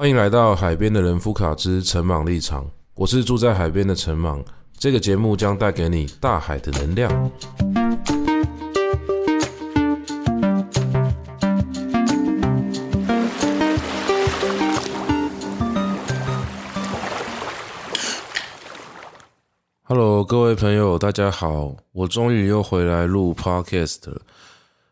欢迎来到海边的人夫卡之陈茻立场，我是住在海边的陈茻，这个节目将带给你大海的能量。Hello，各位朋友，大家好，我终于又回来录 Podcast 了。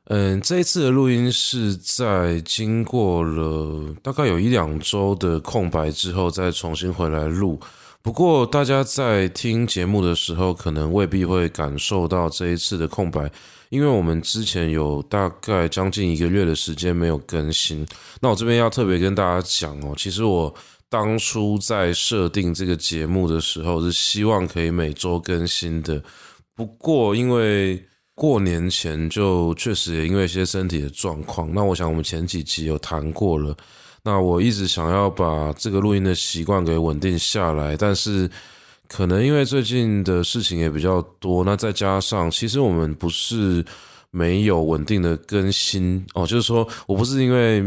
嗯，这一次的录音是在经过了大概有一两周的空白之后，再重新回来录。不过，大家在听节目的时候，可能未必会感受到这一次的空白，因为我们之前有大概将近一个月的时间没有更新。那我这边要特别跟大家讲哦，其实我当初在设定这个节目的时候，是希望可以每周更新的。不过，因为过年前就确实也因为一些身体的状况，那我想我们前几集有谈过了。那我一直想要把这个录音的习惯给稳定下来，但是可能因为最近的事情也比较多，那再加上其实我们不是没有稳定的更新哦，就是说我不是因为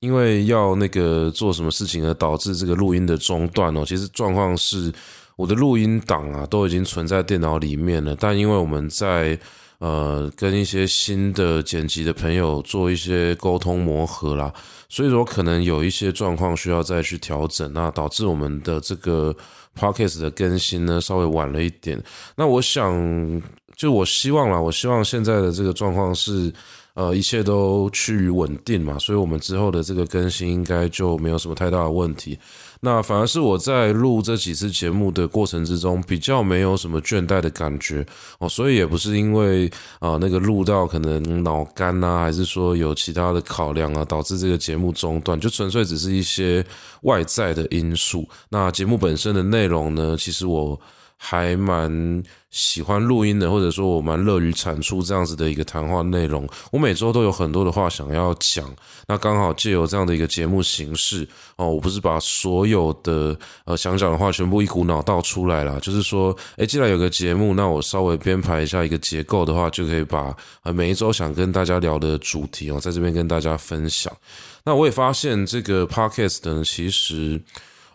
因为要那个做什么事情而导致这个录音的中断哦，其实状况是我的录音档啊都已经存在电脑里面了，但因为我们在呃，跟一些新的剪辑的朋友做一些沟通磨合啦，所以说可能有一些状况需要再去调整，那导致我们的这个 podcast 的更新呢稍微晚了一点。那我想，就我希望啦，我希望现在的这个状况是。呃，一切都趋于稳定嘛，所以我们之后的这个更新应该就没有什么太大的问题。那反而是我在录这几次节目的过程之中，比较没有什么倦怠的感觉哦，所以也不是因为啊、那个录到可能脑干啊，还是说有其他的考量啊，导致这个节目中断，就纯粹只是一些外在的因素。那节目本身的内容呢，其实我。还蛮喜欢录音的，或者说我蛮乐于产出这样子的一个谈话内容。我每周都有很多的话想要讲，那刚好借由这样的一个节目形式哦，我不是把所有的呃想讲的话全部一股脑倒出来了，就是说，诶，既然有个节目，那我稍微编排一下一个结构的话，就可以把呃每一周想跟大家聊的主题哦，在这边跟大家分享。那我也发现这个 podcast 呢，其实。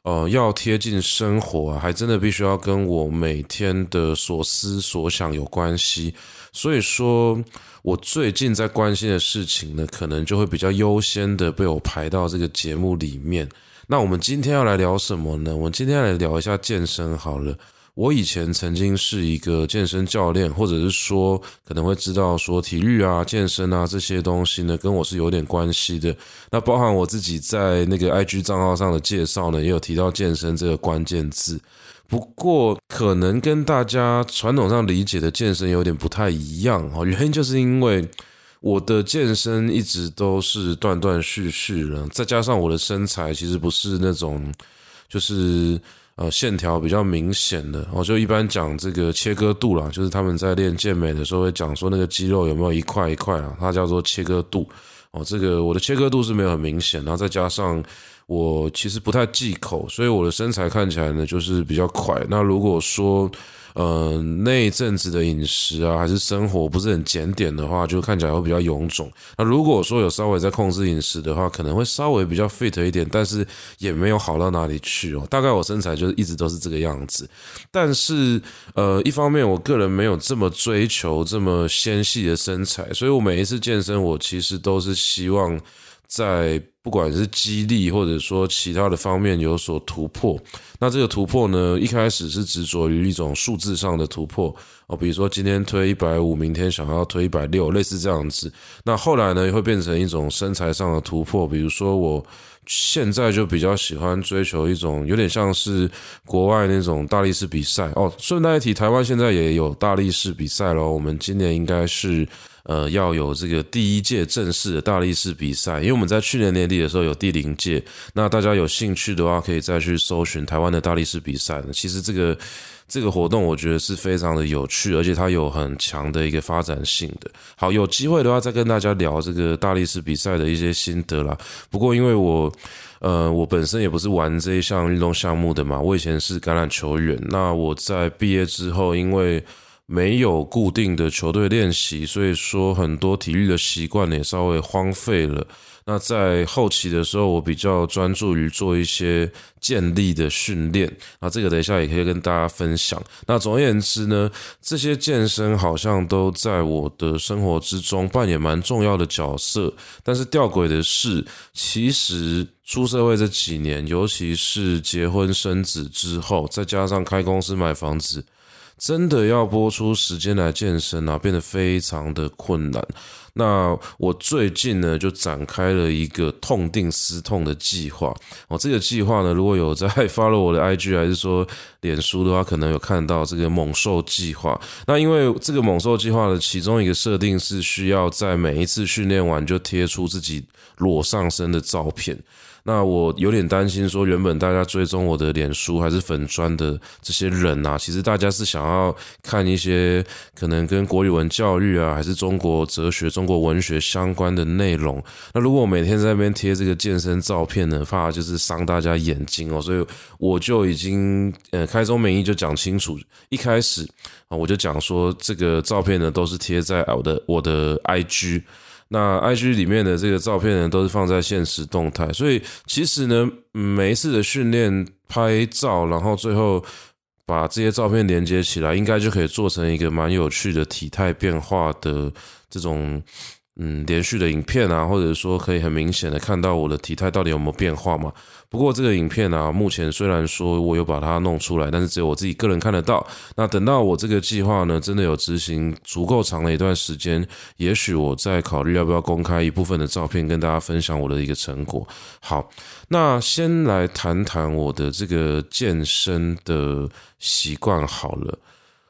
呃，要贴近生活啊，还真的必须要跟我每天的所思所想有关系。所以说，我最近在关心的事情呢，可能就会比较优先的被我排到这个节目里面。那我们今天要来聊什么呢？我们今天来聊一下健身好了。我以前曾经是一个健身教练，或者是说可能会知道说体育啊、健身啊这些东西呢，跟我是有点关系的。那包含我自己在那个 IG 账号上的介绍呢，也有提到健身这个关键字。不过可能跟大家传统上理解的健身有点不太一样哦，原因就是因为我的健身一直都是断断续续的，再加上我的身材其实不是那种就是。呃，线条比较明显的，我就一般讲这个切割度啦，就是他们在练健美的时候会讲说那个肌肉有没有一块一块啊，它叫做切割度。哦，这个我的切割度是没有很明显，然后再加上我其实不太忌口，所以我的身材看起来呢就是比较快。那如果说呃，那一阵子的饮食啊，还是生活不是很检点的话，就看起来会比较臃肿。那如果说有稍微在控制饮食的话，可能会稍微比较 fit 一点，但是也没有好到哪里去哦。大概我身材就是一直都是这个样子。但是呃，一方面我个人没有这么追求这么纤细的身材，所以我每一次健身，我其实都是希望。在不管是激励或者说其他的方面有所突破，那这个突破呢，一开始是执着于一种数字上的突破哦，比如说今天推一百五，明天想要推一百六，类似这样子。那后来呢，也会变成一种身材上的突破，比如说我现在就比较喜欢追求一种有点像是国外那种大力士比赛哦。顺带一提，台湾现在也有大力士比赛咯，我们今年应该是。呃，要有这个第一届正式的大力士比赛，因为我们在去年年底的时候有第零届，那大家有兴趣的话，可以再去搜寻台湾的大力士比赛。其实这个这个活动，我觉得是非常的有趣，而且它有很强的一个发展性的。好，有机会的话，再跟大家聊这个大力士比赛的一些心得啦。不过，因为我呃，我本身也不是玩这一项运动项目的嘛，我以前是橄榄球员。那我在毕业之后，因为没有固定的球队练习，所以说很多体育的习惯也稍微荒废了。那在后期的时候，我比较专注于做一些健力的训练，那这个等一下也可以跟大家分享。那总而言之呢，这些健身好像都在我的生活之中扮演蛮重要的角色。但是吊诡的是，其实出社会这几年，尤其是结婚生子之后，再加上开公司买房子，真的要拨出时间来健身啊，变得非常的困难。那我最近呢，就展开了一个痛定思痛的计划哦。这个计划呢，如果有在 follow 我的 IG 还是说脸书的话，可能有看到这个猛兽计划。那因为这个猛兽计划的其中一个设定是需要在每一次训练完就贴出自己裸上身的照片。那我有点担心，说原本大家追踪我的脸书还是粉砖的这些人啊，其实大家是想要看一些可能跟国语文教育啊，还是中国哲学、中国文学相关的内容。那如果我每天在那边贴这个健身照片呢，怕就是伤大家眼睛哦，所以我就已经呃开宗明义就讲清楚，一开始啊我就讲说这个照片呢都是贴在我的我的 IG。那 IG 里面的这个照片呢，都是放在现实动态，所以其实呢，每一次的训练拍照，然后最后把这些照片连接起来，应该就可以做成一个蛮有趣的体态变化的这种。嗯，连续的影片啊，或者说可以很明显的看到我的体态到底有没有变化嘛？不过这个影片啊，目前虽然说我有把它弄出来，但是只有我自己个人看得到。那等到我这个计划呢，真的有执行足够长的一段时间，也许我再考虑要不要公开一部分的照片，跟大家分享我的一个成果。好，那先来谈谈我的这个健身的习惯好了。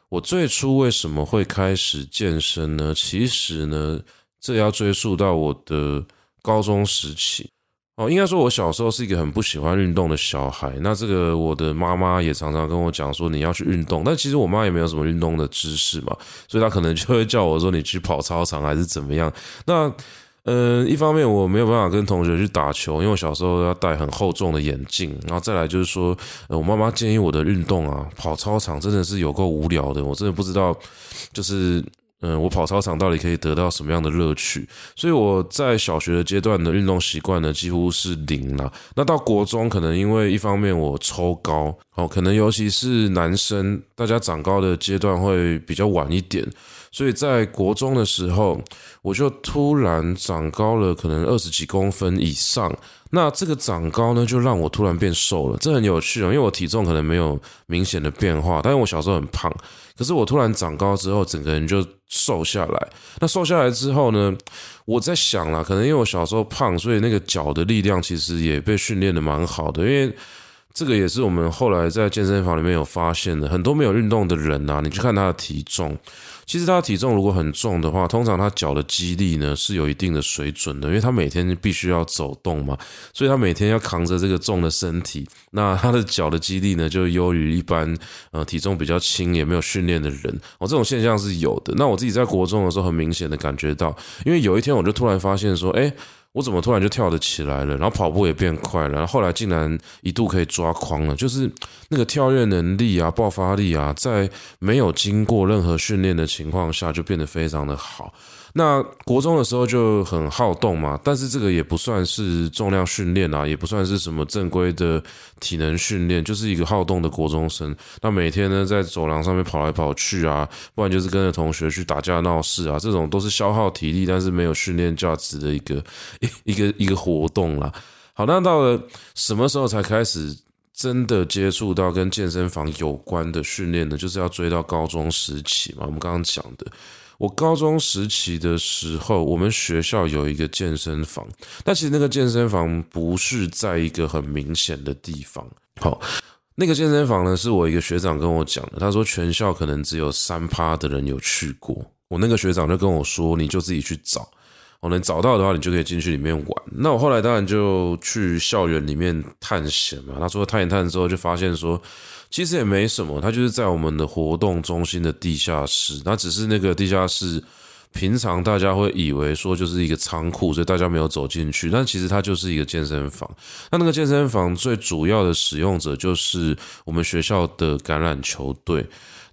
我最初为什么会开始健身呢？其实呢。这要追溯到我的高中时期哦，应该说，我小时候是一个很不喜欢运动的小孩。那这个我的妈妈也常常跟我讲说，你要去运动。但其实我妈也没有什么运动的知识嘛，所以她可能就会叫我说，你去跑操场还是怎么样。那嗯，一方面我没有办法跟同学去打球，因为我小时候要戴很厚重的眼镜。然后再来就是说，我妈妈建议我的运动啊，跑操场真的是有够无聊的，我真的不知道，就是。嗯，我跑操场到底可以得到什么样的乐趣？所以我在小学的阶段的运动习惯呢，几乎是零了。那到国中，可能因为一方面我抽高，哦，可能尤其是男生，大家长高的阶段会比较晚一点，所以在国中的时候，我就突然长高了，可能二十几公分以上。那这个长高呢，就让我突然变瘦了，这很有趣哦，因为我体重可能没有明显的变化，但是我小时候很胖，可是我突然长高之后，整个人就瘦下来。那瘦下来之后呢，我在想啦，可能因为我小时候胖，所以那个脚的力量其实也被训练得蛮好的，因为。这个也是我们后来在健身房里面有发现的，很多没有运动的人啊，你去看他的体重，其实他体重如果很重的话，通常他脚的肌力呢是有一定的水准的，因为他每天必须要走动嘛，所以他每天要扛着这个重的身体，那他的脚的肌力呢就优于一般呃体重比较轻也没有训练的人哦，这种现象是有的。那我自己在国中的时候很明显的感觉到，因为有一天我就突然发现说，哎。我怎么突然就跳得起来了？然后跑步也变快了，然后后来竟然一度可以抓狂了，就是那个跳跃能力啊、爆发力啊，在没有经过任何训练的情况下，就变得非常的好。那国中的时候就很好动嘛，但是这个也不算是重量训练啊，也不算是什么正规的体能训练，就是一个好动的国中生。那每天呢，在走廊上面跑来跑去啊，不然就是跟着同学去打架闹事啊，这种都是消耗体力，但是没有训练价值的一个 一个一个活动啦。好，那到了什么时候才开始真的接触到跟健身房有关的训练呢？就是要追到高中时期嘛，我们刚刚讲的。我高中时期的时候，我们学校有一个健身房，但其实那个健身房不是在一个很明显的地方。好，那个健身房呢，是我一个学长跟我讲的，他说全校可能只有三趴的人有去过。我那个学长就跟我说，你就自己去找，我能找到的话，你就可以进去里面玩。那我后来当然就去校园里面探险嘛。他说探一探之后，就发现说。其实也没什么，它就是在我们的活动中心的地下室。那只是那个地下室，平常大家会以为说就是一个仓库，所以大家没有走进去。但其实它就是一个健身房。那那个健身房最主要的使用者就是我们学校的橄榄球队。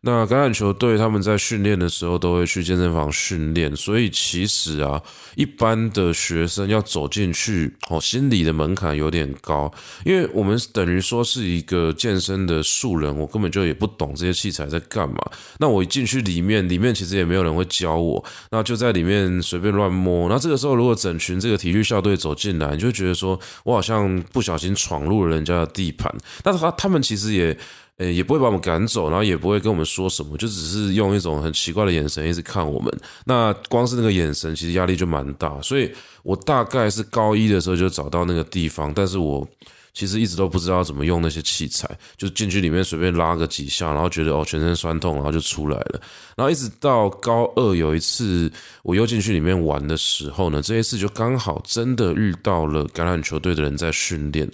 那橄榄球队他们在训练的时候都会去健身房训练，所以其实啊，一般的学生要走进去哦，心理的门槛有点高，因为我们等于说是一个健身的素人，我根本就也不懂这些器材在干嘛。那我一进去里面，里面其实也没有人会教我，那就在里面随便乱摸。那这个时候，如果整群这个体育校队走进来，你就觉得说我好像不小心闯入了人家的地盘。但是他他们其实也。诶，也不会把我们赶走，然后也不会跟我们说什么，就只是用一种很奇怪的眼神一直看我们。那光是那个眼神，其实压力就蛮大。所以我大概是高一的时候就找到那个地方，但是我其实一直都不知道怎么用那些器材，就进去里面随便拉个几下，然后觉得哦全身酸痛，然后就出来了。然后一直到高二有一次我又进去里面玩的时候呢，这一次就刚好真的遇到了橄榄球队的人在训练。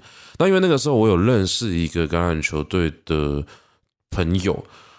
那因为那个时候我有认识一个橄榄球队的朋友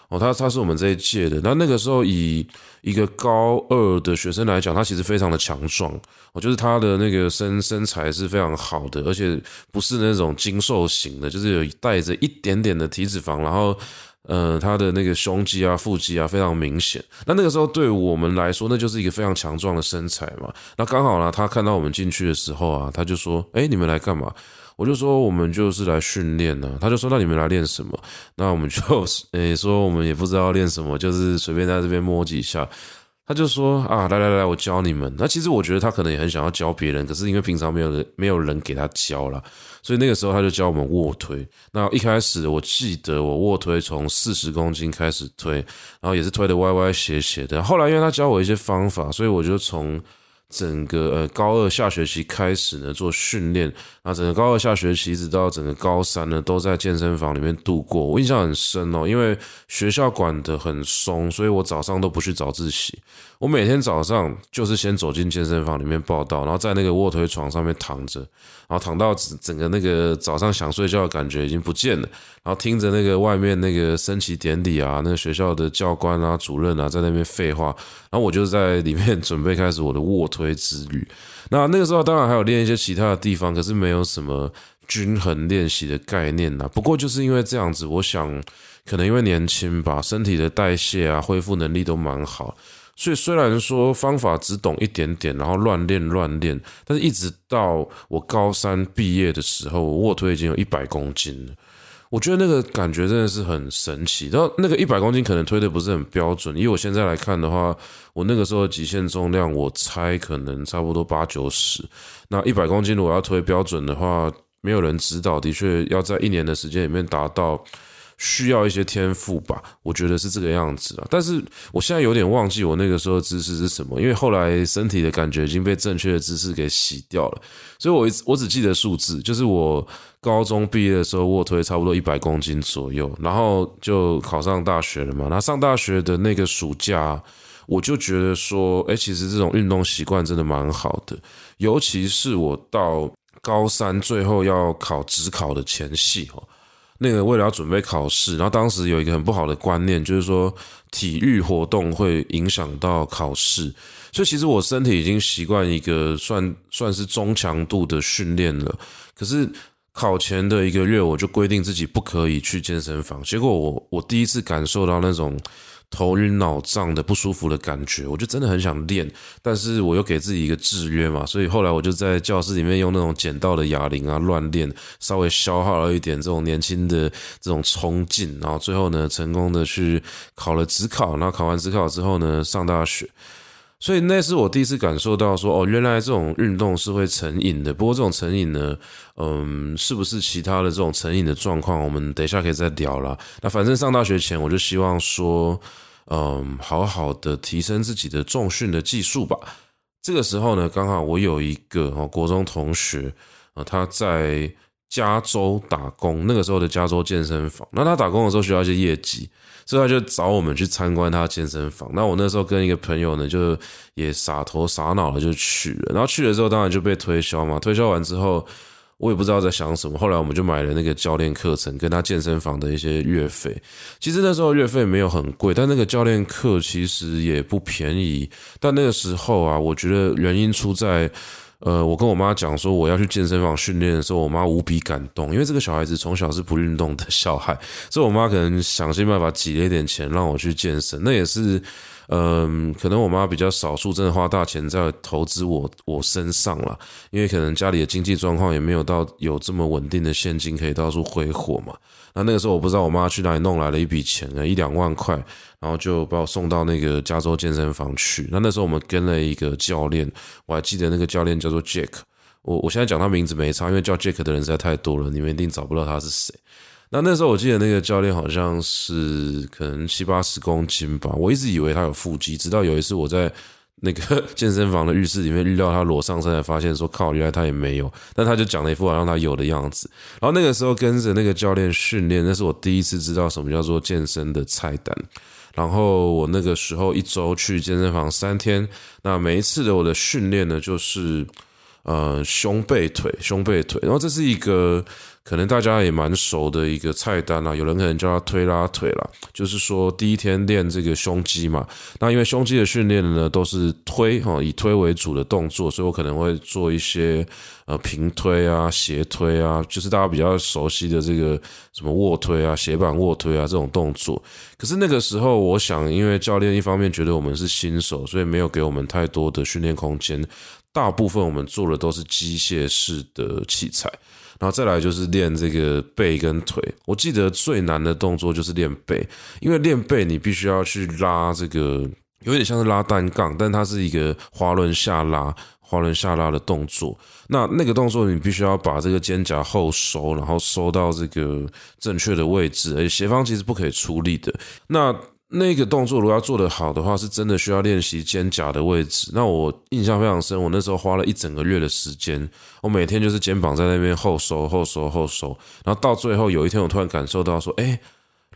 哦，他他是我们这一届的。那那个时候以一个高二的学生来讲，他其实非常的强壮，我就是他的那个身身材是非常好的，而且不是那种精瘦型的，就是有带着一点点的体脂肪，然后呃他的那个胸肌啊腹肌啊非常明显。那那个时候对我们来说，那就是一个非常强壮的身材嘛。那刚好呢，他看到我们进去的时候啊，他就说：“哎，你们来干嘛？”我就说我们就是来训练呢，他就说，那你们来练什么？那我们就 诶说我们也不知道练什么，就是随便在这边摸几下。他就说啊，来来来，我教你们。那其实我觉得他可能也很想要教别人，可是因为平常没有人没有人给他教啦，所以那个时候他就教我们卧推。那一开始我记得我卧推从四十公斤开始推，然后也是推得歪歪斜斜的。后来因为他教我一些方法，所以我就从。整个呃高二下学期开始呢做训练，那整个高二下学期一直到整个高三呢都在健身房里面度过。我印象很深哦，因为学校管得很松，所以我早上都不去早自习。我每天早上就是先走进健身房里面报到，然后在那个卧推床上面躺着，然后躺到整整个那个早上想睡觉的感觉已经不见了，然后听着那个外面那个升旗典礼啊，那个学校的教官啊、主任啊在那边废话，然后我就在里面准备开始我的卧推之旅。那那个时候当然还有练一些其他的地方，可是没有什么均衡练习的概念呐。不过就是因为这样子，我想可能因为年轻吧，身体的代谢啊、恢复能力都蛮好。所以虽然说方法只懂一点点，然后乱练乱练，但是一直到我高三毕业的时候，我卧推已经有一百公斤了。我觉得那个感觉真的是很神奇。然后那个一百公斤可能推的不是很标准，以我现在来看的话，我那个时候的极限重量我猜可能差不多八九十。那一百公斤如果要推标准的话，没有人指导，的确要在一年的时间里面达到。需要一些天赋吧，我觉得是这个样子啊。但是我现在有点忘记我那个时候的姿势是什么，因为后来身体的感觉已经被正确的姿势给洗掉了。所以我我只记得数字，就是我高中毕业的时候卧推差不多一百公斤左右，然后就考上大学了嘛。那上大学的那个暑假，我就觉得说，哎，其实这种运动习惯真的蛮好的，尤其是我到高三最后要考职考的前夕哦。那个为了要准备考试，然后当时有一个很不好的观念，就是说体育活动会影响到考试，所以其实我身体已经习惯一个算算是中强度的训练了。可是考前的一个月，我就规定自己不可以去健身房，结果我我第一次感受到那种。头晕脑胀的不舒服的感觉，我就真的很想练，但是我又给自己一个制约嘛，所以后来我就在教室里面用那种捡到的哑铃啊乱练，稍微消耗了一点这种年轻的这种冲劲，然后最后呢成功的去考了职考，然后考完职考之后呢上大学，所以那是我第一次感受到说哦，原来这种运动是会成瘾的。不过这种成瘾呢，嗯，是不是其他的这种成瘾的状况，我们等一下可以再聊啦。那反正上大学前我就希望说。嗯，好好的提升自己的重训的技术吧。这个时候呢，刚好我有一个哦国中同学啊，他在加州打工。那个时候的加州健身房，那他打工的时候需要一些业绩，所以他就找我们去参观他健身房。那我那时候跟一个朋友呢，就也傻头傻脑的就去了。然后去了之后，当然就被推销嘛。推销完之后。我也不知道在想什么，后来我们就买了那个教练课程，跟他健身房的一些月费。其实那时候月费没有很贵，但那个教练课其实也不便宜。但那个时候啊，我觉得原因出在，呃，我跟我妈讲说我要去健身房训练的时候，我妈无比感动，因为这个小孩子从小是不运动的小孩，所以我妈可能想尽办法挤了一点钱让我去健身，那也是。嗯，可能我妈比较少数真的花大钱在投资我我身上了，因为可能家里的经济状况也没有到有这么稳定的现金可以到处挥霍嘛。那那个时候我不知道我妈去哪里弄来了一笔钱，一两万块，然后就把我送到那个加州健身房去。那那时候我们跟了一个教练，我还记得那个教练叫做 Jack，我我现在讲他名字没差，因为叫 Jack 的人实在太多了，你们一定找不到他是谁。那那时候我记得那个教练好像是可能七八十公斤吧，我一直以为他有腹肌，直到有一次我在那个健身房的浴室里面遇到他裸上身，才发现说靠，原来他也没有，但他就讲了一副好像他有的样子。然后那个时候跟着那个教练训练，那是我第一次知道什么叫做健身的菜单。然后我那个时候一周去健身房三天，那每一次的我的训练呢，就是呃胸背腿，胸背腿，然后这是一个。可能大家也蛮熟的一个菜单啊，有人可能叫它推拉腿啦，就是说第一天练这个胸肌嘛，那因为胸肌的训练呢都是推哈，以推为主的动作，所以我可能会做一些呃平推啊、斜推啊，就是大家比较熟悉的这个什么卧推啊、斜板卧推啊这种动作。可是那个时候，我想因为教练一方面觉得我们是新手，所以没有给我们太多的训练空间，大部分我们做的都是机械式的器材。然后再来就是练这个背跟腿，我记得最难的动作就是练背，因为练背你必须要去拉这个，有点像是拉单杠，但它是一个滑轮下拉、滑轮下拉的动作。那那个动作你必须要把这个肩胛后收，然后收到这个正确的位置，而且斜方其实不可以出力的。那那个动作如果要做得好的话，是真的需要练习肩胛的位置。那我印象非常深，我那时候花了一整个月的时间，我每天就是肩膀在那边后收、后收、后收，然后到最后有一天，我突然感受到说，哎，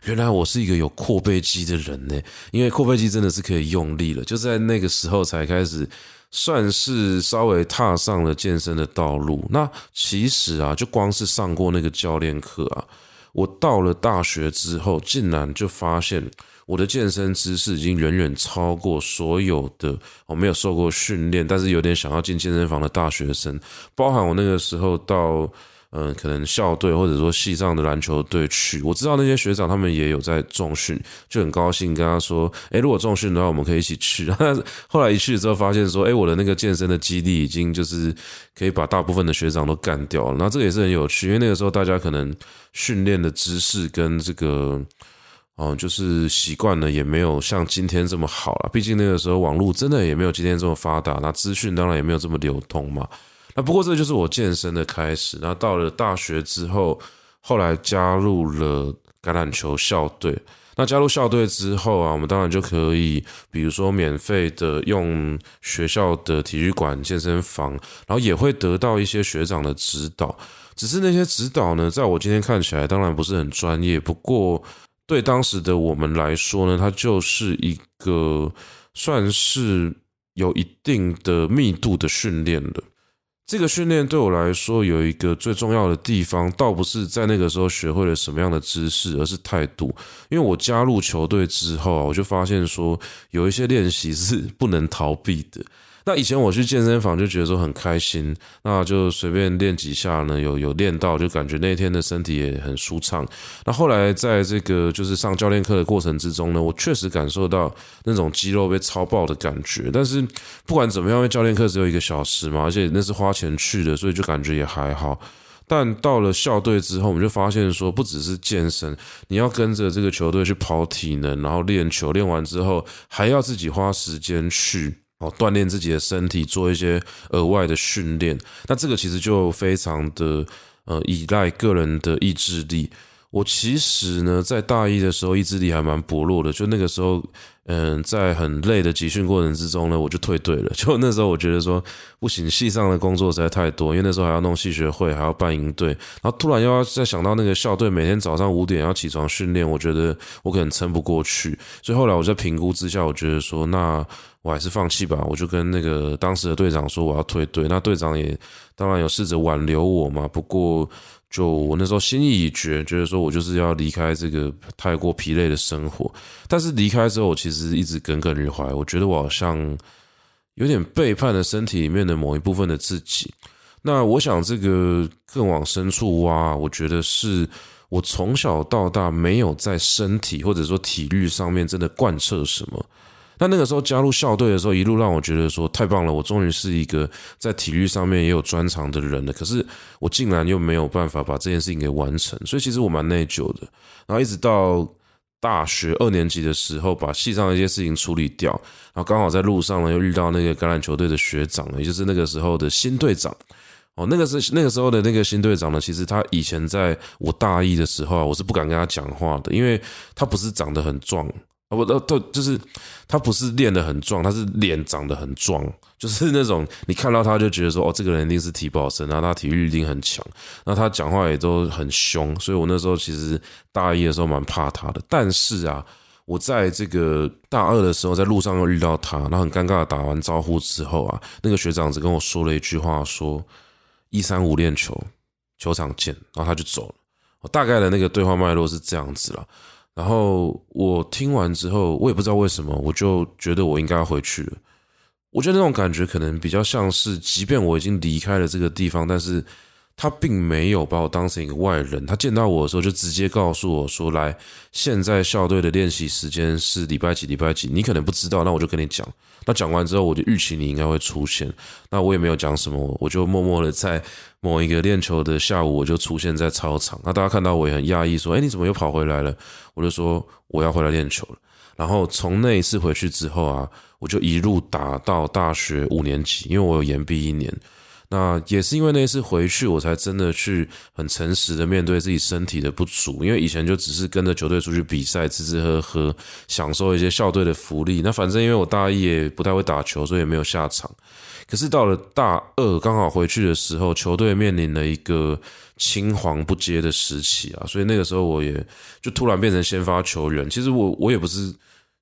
原来我是一个有阔背肌的人呢。因为阔背肌真的是可以用力了，就在那个时候才开始算是稍微踏上了健身的道路。那其实啊，就光是上过那个教练课啊，我到了大学之后，竟然就发现。我的健身知识已经远远超过所有的我没有受过训练，但是有点想要进健身房的大学生，包含我那个时候到嗯，可能校队或者说系上的篮球队去，我知道那些学长他们也有在重训，就很高兴跟他说，诶，如果重训的话，我们可以一起去。但是后来一去之后，发现说，诶，我的那个健身的肌力已经就是可以把大部分的学长都干掉了。那这个也是很有趣，因为那个时候大家可能训练的知识跟这个。哦，就是习惯了，也没有像今天这么好了。毕竟那个时候网络真的也没有今天这么发达，那资讯当然也没有这么流通嘛。那不过这就是我健身的开始。那到了大学之后，后来加入了橄榄球校队。那加入校队之后啊，我们当然就可以，比如说免费的用学校的体育馆、健身房，然后也会得到一些学长的指导。只是那些指导呢，在我今天看起来当然不是很专业，不过。对当时的我们来说呢，它就是一个算是有一定的密度的训练了。这个训练对我来说有一个最重要的地方，倒不是在那个时候学会了什么样的知识，而是态度。因为我加入球队之后，我就发现说有一些练习是不能逃避的。那以前我去健身房就觉得说很开心，那就随便练几下呢，有有练到，就感觉那天的身体也很舒畅。那后来在这个就是上教练课的过程之中呢，我确实感受到那种肌肉被操爆的感觉。但是不管怎么样，因为教练课只有一个小时嘛，而且那是花钱去的，所以就感觉也还好。但到了校队之后，我们就发现说，不只是健身，你要跟着这个球队去跑体能，然后练球，练完之后还要自己花时间去。哦，锻炼自己的身体，做一些额外的训练，那这个其实就非常的呃依赖个人的意志力。我其实呢，在大一的时候意志力还蛮薄弱的，就那个时候，嗯，在很累的集训过程之中呢，我就退队了。就那时候我觉得说不行，系上的工作实在太多，因为那时候还要弄系学会，还要办营队，然后突然又要再想到那个校队每天早上五点要起床训练，我觉得我可能撑不过去。所以后来我在评估之下，我觉得说那我还是放弃吧。我就跟那个当时的队长说我要退队，那队长也当然有试着挽留我嘛，不过。就我那时候心意已决，觉得说我就是要离开这个太过疲累的生活。但是离开之后，我其实一直耿耿于怀。我觉得我好像有点背叛了身体里面的某一部分的自己。那我想这个更往深处挖，我觉得是我从小到大没有在身体或者说体育上面真的贯彻什么。那那个时候加入校队的时候，一路让我觉得说太棒了，我终于是一个在体育上面也有专长的人了。可是我竟然又没有办法把这件事情给完成，所以其实我蛮内疚的。然后一直到大学二年级的时候，把系上的一些事情处理掉，然后刚好在路上呢又遇到那个橄榄球队的学长，也就是那个时候的新队长。哦，那个是那个时候的那个新队长呢，其实他以前在我大一的时候啊，我是不敢跟他讲话的，因为他不是长得很壮。啊不，他他就是他不是练得很壮，他是脸长得很壮，就是那种你看到他就觉得说，哦，这个人一定是体保生，然后他体育一定很强，那他讲话也都很凶，所以我那时候其实大一的时候蛮怕他的。但是啊，我在这个大二的时候，在路上又遇到他，然后很尴尬的打完招呼之后啊，那个学长只跟我说了一句话，说一三五练球，球场见，然后他就走了。我大概的那个对话脉络是这样子了。然后我听完之后，我也不知道为什么，我就觉得我应该要回去了。我觉得那种感觉可能比较像是，即便我已经离开了这个地方，但是。他并没有把我当成一个外人，他见到我的时候就直接告诉我说：“来，现在校队的练习时间是礼拜几？礼拜几？你可能不知道，那我就跟你讲。那讲完之后，我就预期你应该会出现。那我也没有讲什么，我就默默的在某一个练球的下午，我就出现在操场。那大家看到我也很讶异，说：‘哎，你怎么又跑回来了？’我就说我要回来练球了。然后从那一次回去之后啊，我就一路打到大学五年级，因为我有延毕一年。”那也是因为那次回去，我才真的去很诚实的面对自己身体的不足。因为以前就只是跟着球队出去比赛，吃吃喝喝，享受一些校队的福利。那反正因为我大一也不太会打球，所以也没有下场。可是到了大二，刚好回去的时候，球队面临了一个青黄不接的时期啊，所以那个时候我也就突然变成先发球员。其实我我也不是。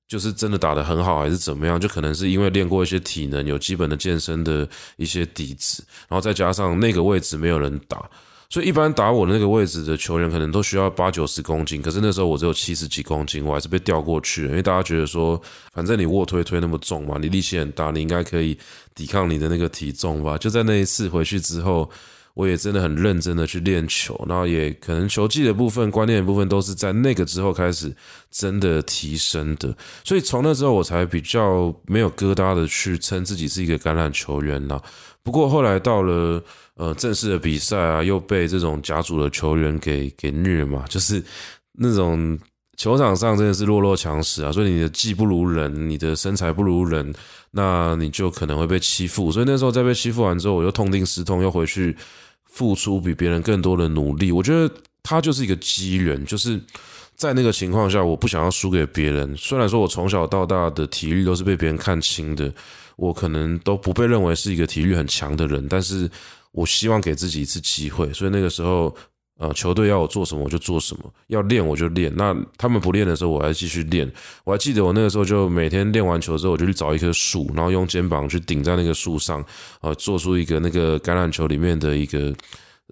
就是真的打得很好，还是怎么样？就可能是因为练过一些体能，有基本的健身的一些底子，然后再加上那个位置没有人打，所以一般打我的那个位置的球员可能都需要八九十公斤，可是那时候我只有七十几公斤，我还是被调过去了，因为大家觉得说，反正你卧推推那么重嘛，你力气很大，你应该可以抵抗你的那个体重吧？就在那一次回去之后。我也真的很认真的去练球，然后也可能球技的部分、观念的部分都是在那个之后开始真的提升的，所以从那之后我才比较没有疙瘩的去称自己是一个橄榄球员啦。不过后来到了呃正式的比赛啊，又被这种甲组的球员给给虐嘛，就是那种球场上真的是弱肉强食啊，所以你的技不如人，你的身材不如人，那你就可能会被欺负。所以那时候在被欺负完之后，我又痛定思痛，又回去。付出比别人更多的努力，我觉得他就是一个机缘，就是在那个情况下，我不想要输给别人。虽然说我从小到大的体育都是被别人看轻的，我可能都不被认为是一个体育很强的人，但是我希望给自己一次机会，所以那个时候。呃，球队要我做什么我就做什么，要练我就练。那他们不练的时候，我还继续练。我还记得我那个时候就每天练完球之后，我就去找一棵树，然后用肩膀去顶在那个树上，呃，做出一个那个橄榄球里面的一个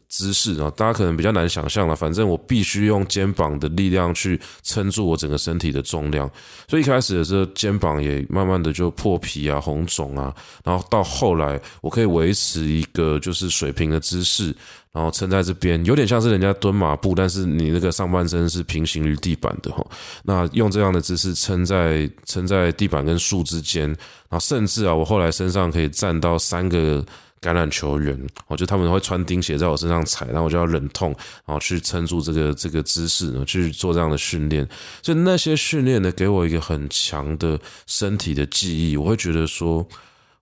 姿势啊。大家可能比较难想象了，反正我必须用肩膀的力量去撑住我整个身体的重量。所以一开始的时候，肩膀也慢慢的就破皮啊、红肿啊，然后到后来，我可以维持一个就是水平的姿势。然后撑在这边，有点像是人家蹲马步，但是你那个上半身是平行于地板的哈。那用这样的姿势撑在撑在地板跟树之间，然后甚至啊，我后来身上可以站到三个橄榄球员，我就他们会穿钉鞋在我身上踩，然后我就要忍痛，然后去撑住这个这个姿势呢，去做这样的训练。所以那些训练呢，给我一个很强的身体的记忆，我会觉得说。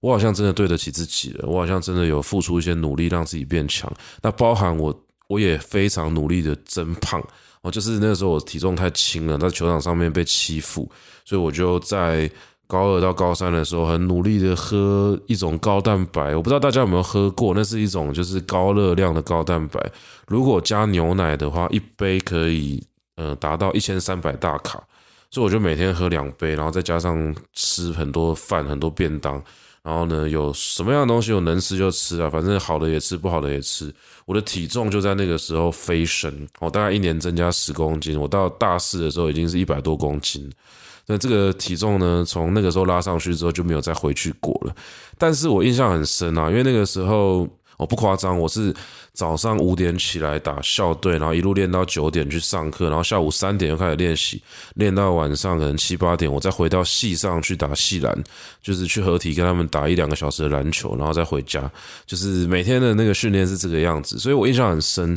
我好像真的对得起自己了，我好像真的有付出一些努力让自己变强。那包含我，我也非常努力的增胖。哦，就是那个时候我体重太轻了，在球场上面被欺负，所以我就在高二到高三的时候很努力的喝一种高蛋白。我不知道大家有没有喝过，那是一种就是高热量的高蛋白。如果加牛奶的话，一杯可以呃达到一千三百大卡，所以我就每天喝两杯，然后再加上吃很多饭，很多便当。然后呢，有什么样的东西我能吃就吃啊，反正好的也吃，不好的也吃。我的体重就在那个时候飞升，我大概一年增加十公斤。我到大四的时候已经是一百多公斤，那这个体重呢，从那个时候拉上去之后就没有再回去过了。但是我印象很深啊，因为那个时候。我不夸张，我是早上五点起来打校队，然后一路练到九点去上课，然后下午三点又开始练习，练到晚上可能七八点，我再回到系上去打系篮，就是去合体跟他们打一两个小时的篮球，然后再回家，就是每天的那个训练是这个样子，所以我印象很深。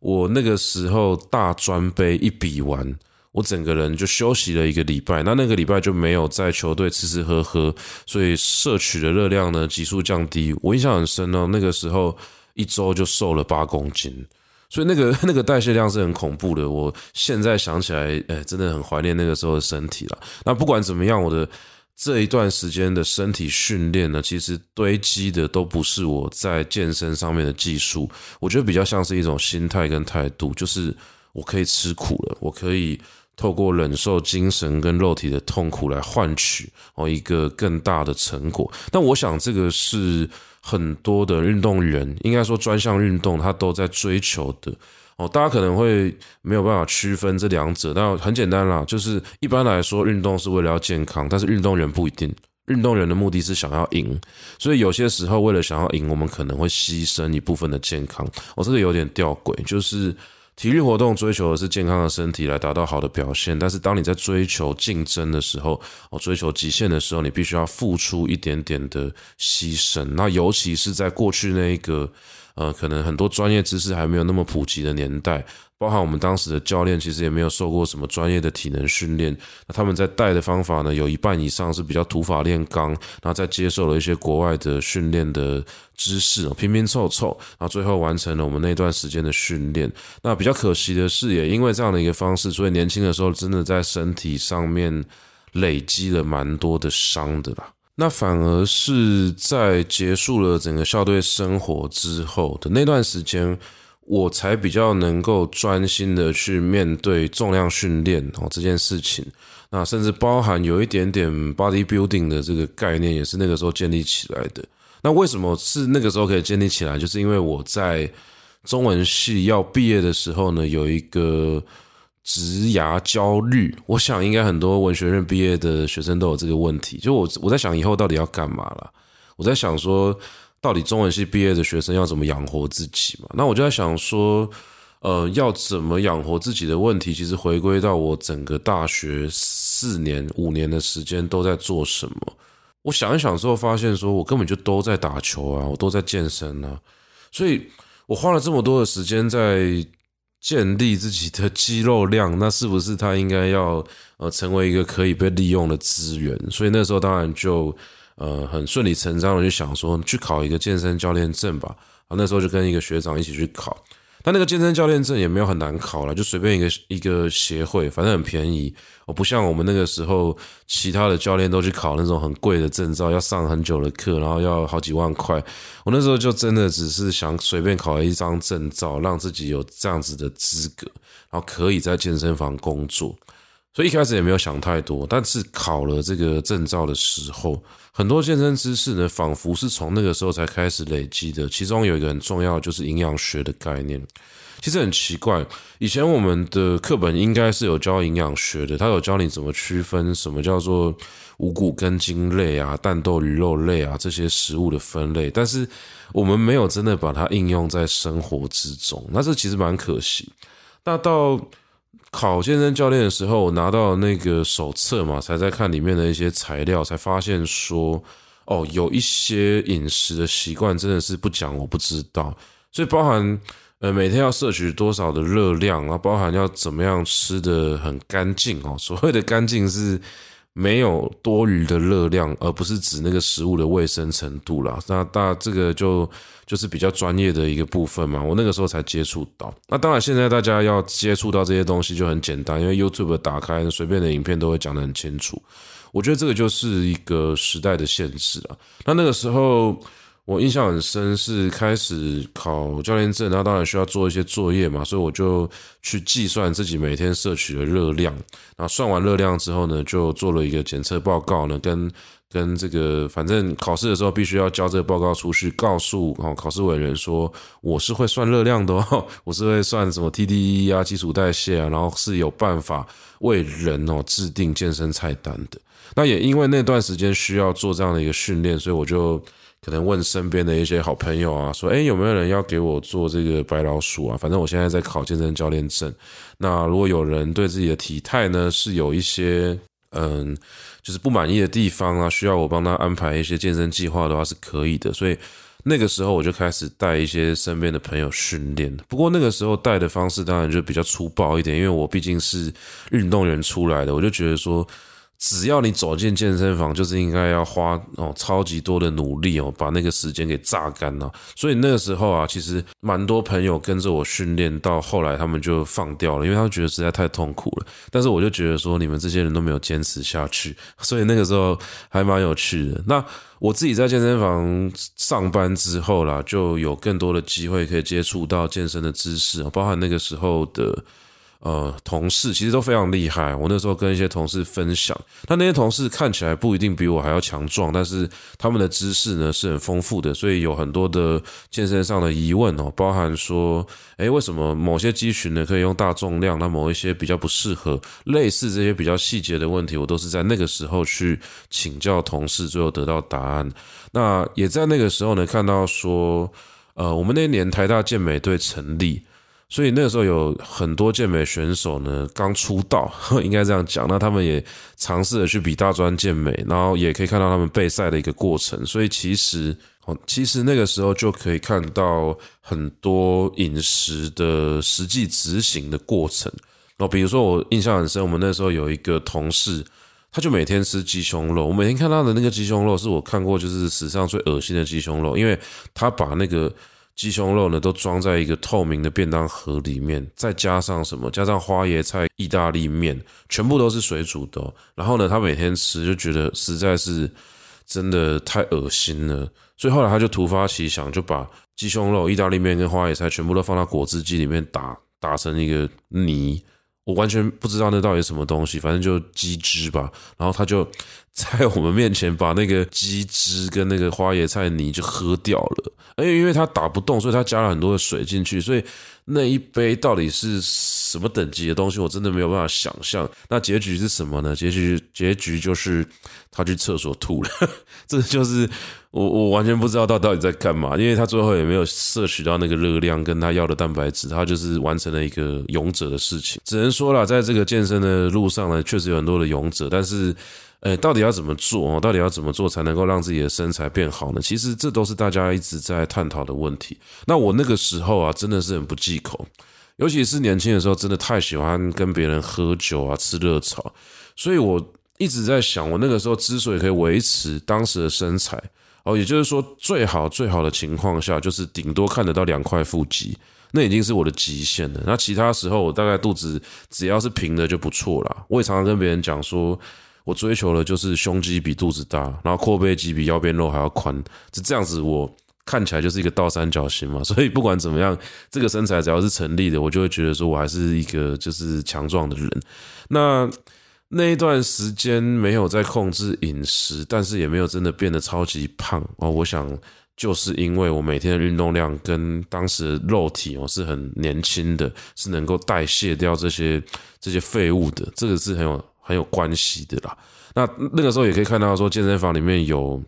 我那个时候大专杯一比完。我整个人就休息了一个礼拜，那那个礼拜就没有在球队吃吃喝喝，所以摄取的热量呢急速降低。我印象很深哦，那个时候一周就瘦了八公斤，所以那个 那个代谢量是很恐怖的。我现在想起来，哎，真的很怀念那个时候的身体了。那不管怎么样，我的这一段时间的身体训练呢，其实堆积的都不是我在健身上面的技术，我觉得比较像是一种心态跟态度，就是我可以吃苦了，我可以。透过忍受精神跟肉体的痛苦来换取哦一个更大的成果，但我想这个是很多的运动员，应该说专项运动他都在追求的哦。大家可能会没有办法区分这两者，但很简单啦，就是一般来说运动是为了要健康，但是运动员不一定，运动员的目的是想要赢，所以有些时候为了想要赢，我们可能会牺牲一部分的健康。哦这个有点吊诡，就是。体育活动追求的是健康的身体来达到好的表现，但是当你在追求竞争的时候，哦，追求极限的时候，你必须要付出一点点的牺牲。那尤其是在过去那一个，呃，可能很多专业知识还没有那么普及的年代。包含我们当时的教练，其实也没有受过什么专业的体能训练。那他们在带的方法呢，有一半以上是比较土法炼钢，然后再接受了一些国外的训练的知识，拼拼凑凑，然后最后完成了我们那段时间的训练。那比较可惜的是，也因为这样的一个方式，所以年轻的时候真的在身体上面累积了蛮多的伤的啦。那反而是在结束了整个校队生活之后的那段时间。我才比较能够专心的去面对重量训练哦这件事情，那甚至包含有一点点 body building 的这个概念，也是那个时候建立起来的。那为什么是那个时候可以建立起来？就是因为我在中文系要毕业的时候呢，有一个职涯焦虑。我想应该很多文学院毕业的学生都有这个问题。就我我在想以后到底要干嘛了？我在想说。到底中文系毕业的学生要怎么养活自己嘛？那我就在想说，呃，要怎么养活自己的问题，其实回归到我整个大学四年、五年的时间都在做什么。我想一想之后，发现说我根本就都在打球啊，我都在健身啊，所以我花了这么多的时间在建立自己的肌肉量，那是不是他应该要呃成为一个可以被利用的资源？所以那时候当然就。呃，很顺理成章的就想说去考一个健身教练证吧。啊，那时候就跟一个学长一起去考。但那个健身教练证也没有很难考了，就随便一个一个协会，反正很便宜。我不像我们那个时候，其他的教练都去考那种很贵的证照，要上很久的课，然后要好几万块。我那时候就真的只是想随便考一张证照，让自己有这样子的资格，然后可以在健身房工作。所以一开始也没有想太多，但是考了这个证照的时候，很多健身知识呢，仿佛是从那个时候才开始累积的。其中有一个很重要，就是营养学的概念。其实很奇怪，以前我们的课本应该是有教营养学的，它有教你怎么区分什么叫做五谷根茎类啊、蛋豆鱼肉类啊这些食物的分类，但是我们没有真的把它应用在生活之中，那这其实蛮可惜。那到考健身教练的时候，我拿到那个手册嘛，才在看里面的一些材料，才发现说，哦，有一些饮食的习惯真的是不讲我不知道，所以包含呃每天要摄取多少的热量然后，包含要怎么样吃的很干净哦，所谓的干净是。没有多余的热量，而不是指那个食物的卫生程度啦。那大这个就就是比较专业的一个部分嘛。我那个时候才接触到。那当然，现在大家要接触到这些东西就很简单，因为 YouTube 打开随便的影片都会讲得很清楚。我觉得这个就是一个时代的限制啊。那那个时候，我印象很深，是开始考教练证，然后当然需要做一些作业嘛，所以我就去计算自己每天摄取的热量，然后算完热量之后呢，就做了一个检测报告呢，跟跟这个反正考试的时候必须要交这个报告出去，告诉哦考试委员说我是会算热量的哦，我是会算什么 TDE 啊、基础代谢啊，然后是有办法为人哦制定健身菜单的。那也因为那段时间需要做这样的一个训练，所以我就。可能问身边的一些好朋友啊，说，诶，有没有人要给我做这个白老鼠啊？反正我现在在考健身教练证。那如果有人对自己的体态呢是有一些嗯，就是不满意的地方啊，需要我帮他安排一些健身计划的话，是可以的。所以那个时候我就开始带一些身边的朋友训练。不过那个时候带的方式当然就比较粗暴一点，因为我毕竟是运动员出来的，我就觉得说。只要你走进健身房，就是应该要花哦超级多的努力哦，把那个时间给榨干了。所以那个时候啊，其实蛮多朋友跟着我训练，到后来他们就放掉了，因为他们觉得实在太痛苦了。但是我就觉得说，你们这些人都没有坚持下去，所以那个时候还蛮有趣的。那我自己在健身房上班之后啦，就有更多的机会可以接触到健身的知识，包含那个时候的。呃，同事其实都非常厉害。我那时候跟一些同事分享，但那些同事看起来不一定比我还要强壮，但是他们的知识呢是很丰富的，所以有很多的健身上的疑问哦，包含说，诶，为什么某些肌群呢可以用大重量，那某一些比较不适合，类似这些比较细节的问题，我都是在那个时候去请教同事，最后得到答案。那也在那个时候呢，看到说，呃，我们那年台大健美队成立。所以那个时候有很多健美选手呢，刚出道，应该这样讲。那他们也尝试着去比大专健美，然后也可以看到他们备赛的一个过程。所以其实，哦，其实那个时候就可以看到很多饮食的实际执行的过程。哦，比如说我印象很深，我们那时候有一个同事，他就每天吃鸡胸肉。我每天看到的那个鸡胸肉，是我看过就是史上最恶心的鸡胸肉，因为他把那个。鸡胸肉呢，都装在一个透明的便当盒里面，再加上什么？加上花椰菜意大利面，全部都是水煮的。然后呢，他每天吃就觉得实在是真的太恶心了，所以后来他就突发奇想，就把鸡胸肉、意大利面跟花椰菜全部都放到果汁机里面打，打成一个泥。我完全不知道那到底是什么东西，反正就鸡汁吧。然后他就在我们面前把那个鸡汁跟那个花椰菜泥就喝掉了。而且因为他打不动，所以他加了很多的水进去，所以那一杯到底是什么等级的东西，我真的没有办法想象。那结局是什么呢？结局结局就是他去厕所吐了。这就是我我完全不知道他到底在干嘛，因为他最后也没有摄取到那个热量跟他要的蛋白质，他就是完成了一个勇者的事情。只能说啦，在这个健身的路上呢，确实有很多的勇者，但是。诶，到底要怎么做？到底要怎么做才能够让自己的身材变好呢？其实这都是大家一直在探讨的问题。那我那个时候啊，真的是很不忌口，尤其是年轻的时候，真的太喜欢跟别人喝酒啊、吃热炒，所以我一直在想，我那个时候之所以可以维持当时的身材哦，也就是说，最好最好的情况下，就是顶多看得到两块腹肌，那已经是我的极限了。那其他时候，我大概肚子只要是平的就不错了。我也常常跟别人讲说。我追求的就是胸肌比肚子大，然后阔背肌比腰边肉还要宽，就这样子，我看起来就是一个倒三角形嘛。所以不管怎么样，这个身材只要是成立的，我就会觉得说我还是一个就是强壮的人。那那一段时间没有在控制饮食，但是也没有真的变得超级胖哦。我想就是因为我每天的运动量跟当时的肉体哦是很年轻的，是能够代谢掉这些这些废物的，这个是很有。很有关系的啦。那那个时候也可以看到说，健身房里面有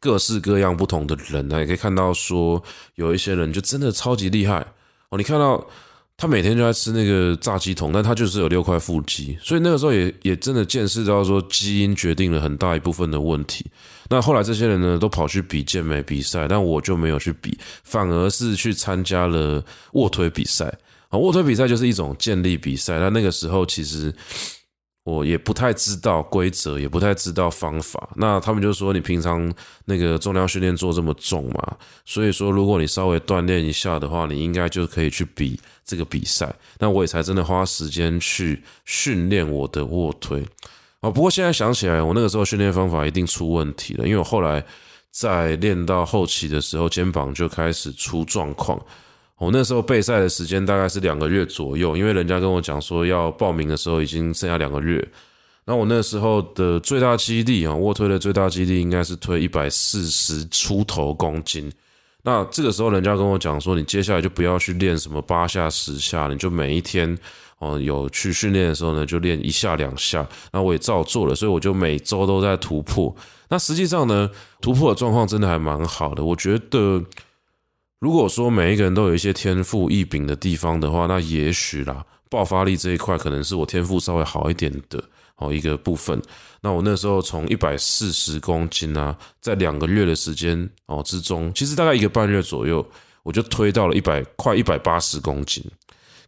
各式各样不同的人呢，也可以看到说，有一些人就真的超级厉害哦。你看到他每天就在吃那个炸鸡桶，但他就是有六块腹肌，所以那个时候也也真的见识到说，基因决定了很大一部分的问题。那后来这些人呢，都跑去比健美比赛，但我就没有去比，反而是去参加了卧推比赛啊。卧推比赛就是一种健力比赛，那那个时候其实。我也不太知道规则，也不太知道方法。那他们就说，你平常那个重量训练做这么重嘛，所以说如果你稍微锻炼一下的话，你应该就可以去比这个比赛。那我也才真的花时间去训练我的卧推。哦，不过现在想起来，我那个时候训练方法一定出问题了，因为我后来在练到后期的时候，肩膀就开始出状况。我那时候备赛的时间大概是两个月左右，因为人家跟我讲说要报名的时候已经剩下两个月。那我那时候的最大肌力啊，卧推的最大肌力应该是推一百四十出头公斤。那这个时候人家跟我讲说，你接下来就不要去练什么八下十下，你就每一天哦有去训练的时候呢，就练一下两下。那我也照做了，所以我就每周都在突破。那实际上呢，突破的状况真的还蛮好的。我觉得，如果说每一个人都有一些天赋异禀的地方的话，那也许啦，爆发力这一块可能是我天赋稍微好一点的哦一个部分。那我那时候从一百四十公斤啊，在两个月的时间哦之中，其实大概一个半月左右，我就推到了一百快一百八十公斤。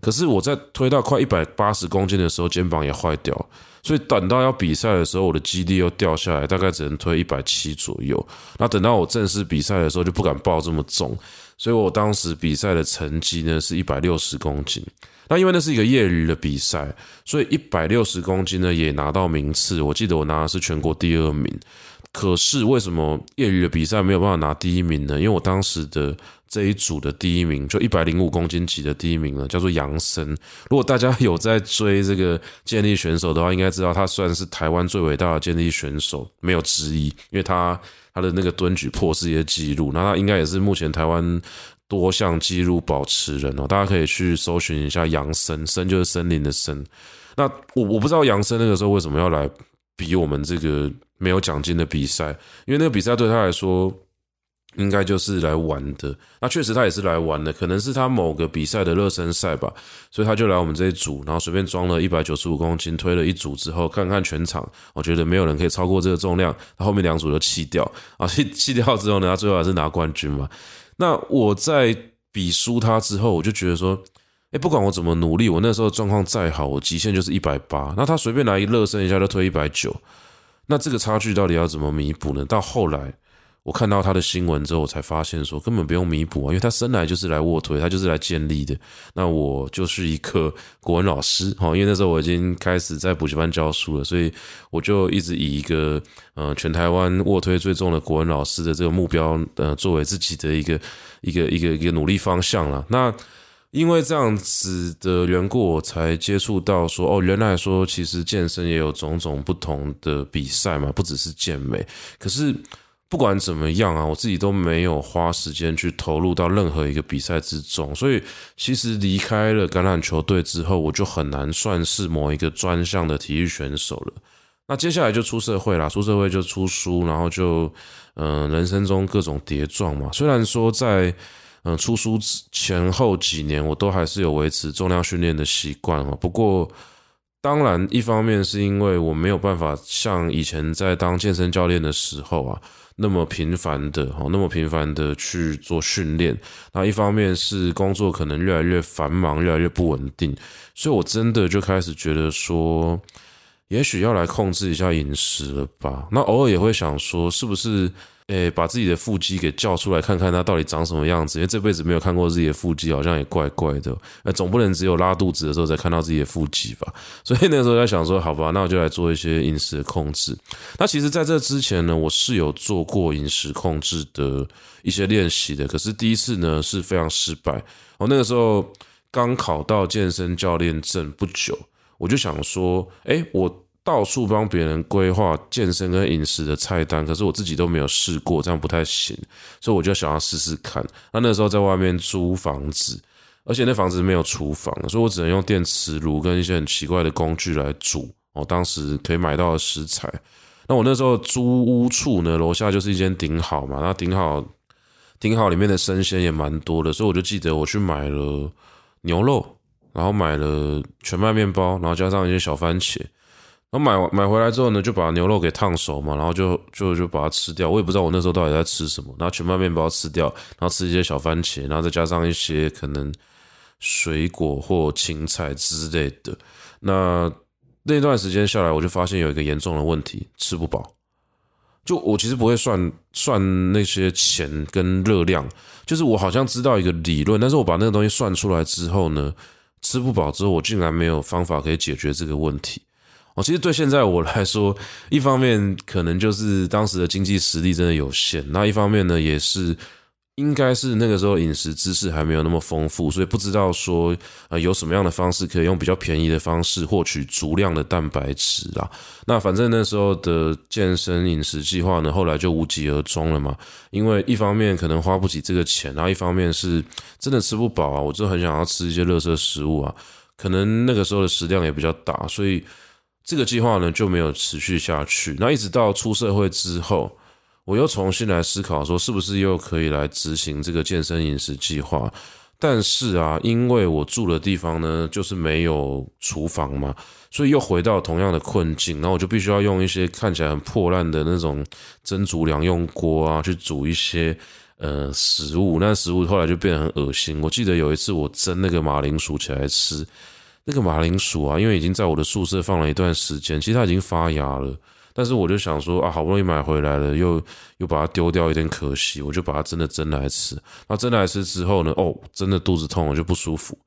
可是我在推到快一百八十公斤的时候，肩膀也坏掉。所以等到要比赛的时候，我的肌力又掉下来，大概只能推一百七左右。那等到我正式比赛的时候，就不敢抱这么重。所以我当时比赛的成绩呢是一百六十公斤。那因为那是一个业余的比赛，所以一百六十公斤呢也拿到名次。我记得我拿的是全国第二名。可是为什么业余的比赛没有办法拿第一名呢？因为我当时的。这一组的第一名就一百零五公斤级的第一名呢，叫做杨森。如果大家有在追这个健力选手的话，应该知道他算是台湾最伟大的健力选手，没有之一。因为他他的那个蹲举破世界纪录，那他应该也是目前台湾多项纪录保持人哦。大家可以去搜寻一下杨森，森就是森林的森。那我我不知道杨森那个时候为什么要来比我们这个没有奖金的比赛，因为那个比赛对他来说。应该就是来玩的，那确实他也是来玩的，可能是他某个比赛的热身赛吧，所以他就来我们这一组，然后随便装了一百九十五公斤，推了一组之后，看看全场，我觉得没有人可以超过这个重量，他后面两组就弃掉，啊，弃 弃掉之后呢，他最后还是拿冠军嘛。那我在比输他之后，我就觉得说，诶，不管我怎么努力，我那时候状况再好，我极限就是一百八，那他随便来一热身一下就推一百九，那这个差距到底要怎么弥补呢？到后来。我看到他的新闻之后，我才发现说根本不用弥补啊，因为他生来就是来卧推，他就是来建力的。那我就是一个国文老师，哈，因为那时候我已经开始在补习班教书了，所以我就一直以一个呃全台湾卧推最重的国文老师的这个目标，呃，作为自己的一个一个一个一个努力方向了。那因为这样子的缘故，我才接触到说哦，原来说其实健身也有种种不同的比赛嘛，不只是健美，可是。不管怎么样啊，我自己都没有花时间去投入到任何一个比赛之中，所以其实离开了橄榄球队之后，我就很难算是某一个专项的体育选手了。那接下来就出社会啦，出社会就出书，然后就嗯、人生中各种跌撞嘛。虽然说在嗯、出书前后几年，我都还是有维持重量训练的习惯啊，不过。当然，一方面是因为我没有办法像以前在当健身教练的时候啊，那么频繁的哦，那么频繁的去做训练。那一方面是工作可能越来越繁忙，越来越不稳定，所以我真的就开始觉得说，也许要来控制一下饮食了吧。那偶尔也会想说，是不是？诶，把自己的腹肌给叫出来，看看它到底长什么样子。因为这辈子没有看过自己的腹肌，好像也怪怪的。总不能只有拉肚子的时候才看到自己的腹肌吧？所以那时候在想说，好吧，那我就来做一些饮食的控制。那其实在这之前呢，我是有做过饮食控制的一些练习的。可是第一次呢是非常失败。我那个时候刚考到健身教练证不久，我就想说，诶，我。到处帮别人规划健身跟饮食的菜单，可是我自己都没有试过，这样不太行，所以我就想要试试看。那那时候在外面租房子，而且那房子没有厨房，所以我只能用电磁炉跟一些很奇怪的工具来煮。哦，当时可以买到的食材。那我那时候租屋处呢，楼下就是一间顶好嘛，那顶好顶好里面的生鲜也蛮多的，所以我就记得我去买了牛肉，然后买了全麦面包，然后加上一些小番茄。然后买买回来之后呢，就把牛肉给烫熟嘛，然后就就就把它吃掉。我也不知道我那时候到底在吃什么。然后全麦面包吃掉，然后吃一些小番茄，然后再加上一些可能水果或青菜之类的。那那段时间下来，我就发现有一个严重的问题：吃不饱。就我其实不会算算那些钱跟热量，就是我好像知道一个理论，但是我把那个东西算出来之后呢，吃不饱之后，我竟然没有方法可以解决这个问题。哦，其实对现在我来说，一方面可能就是当时的经济实力真的有限，那一方面呢，也是。应该是那个时候饮食知识还没有那么丰富，所以不知道说呃有什么样的方式可以用比较便宜的方式获取足量的蛋白质啊。那反正那时候的健身饮食计划呢，后来就无疾而终了嘛。因为一方面可能花不起这个钱，然后一方面是真的吃不饱啊，我就很想要吃一些垃圾食物啊。可能那个时候的食量也比较大，所以这个计划呢就没有持续下去。那一直到出社会之后。我又重新来思考，说是不是又可以来执行这个健身饮食计划？但是啊，因为我住的地方呢，就是没有厨房嘛，所以又回到同样的困境。然后我就必须要用一些看起来很破烂的那种蒸煮两用锅啊，去煮一些呃食物。那食物后来就变得很恶心。我记得有一次我蒸那个马铃薯起来吃，那个马铃薯啊，因为已经在我的宿舍放了一段时间，其实它已经发芽了。但是我就想说啊，好不容易买回来了，又又把它丢掉，有点可惜。我就把它真的蒸来吃。那蒸来吃之后呢，哦，真的肚子痛，我就不舒服。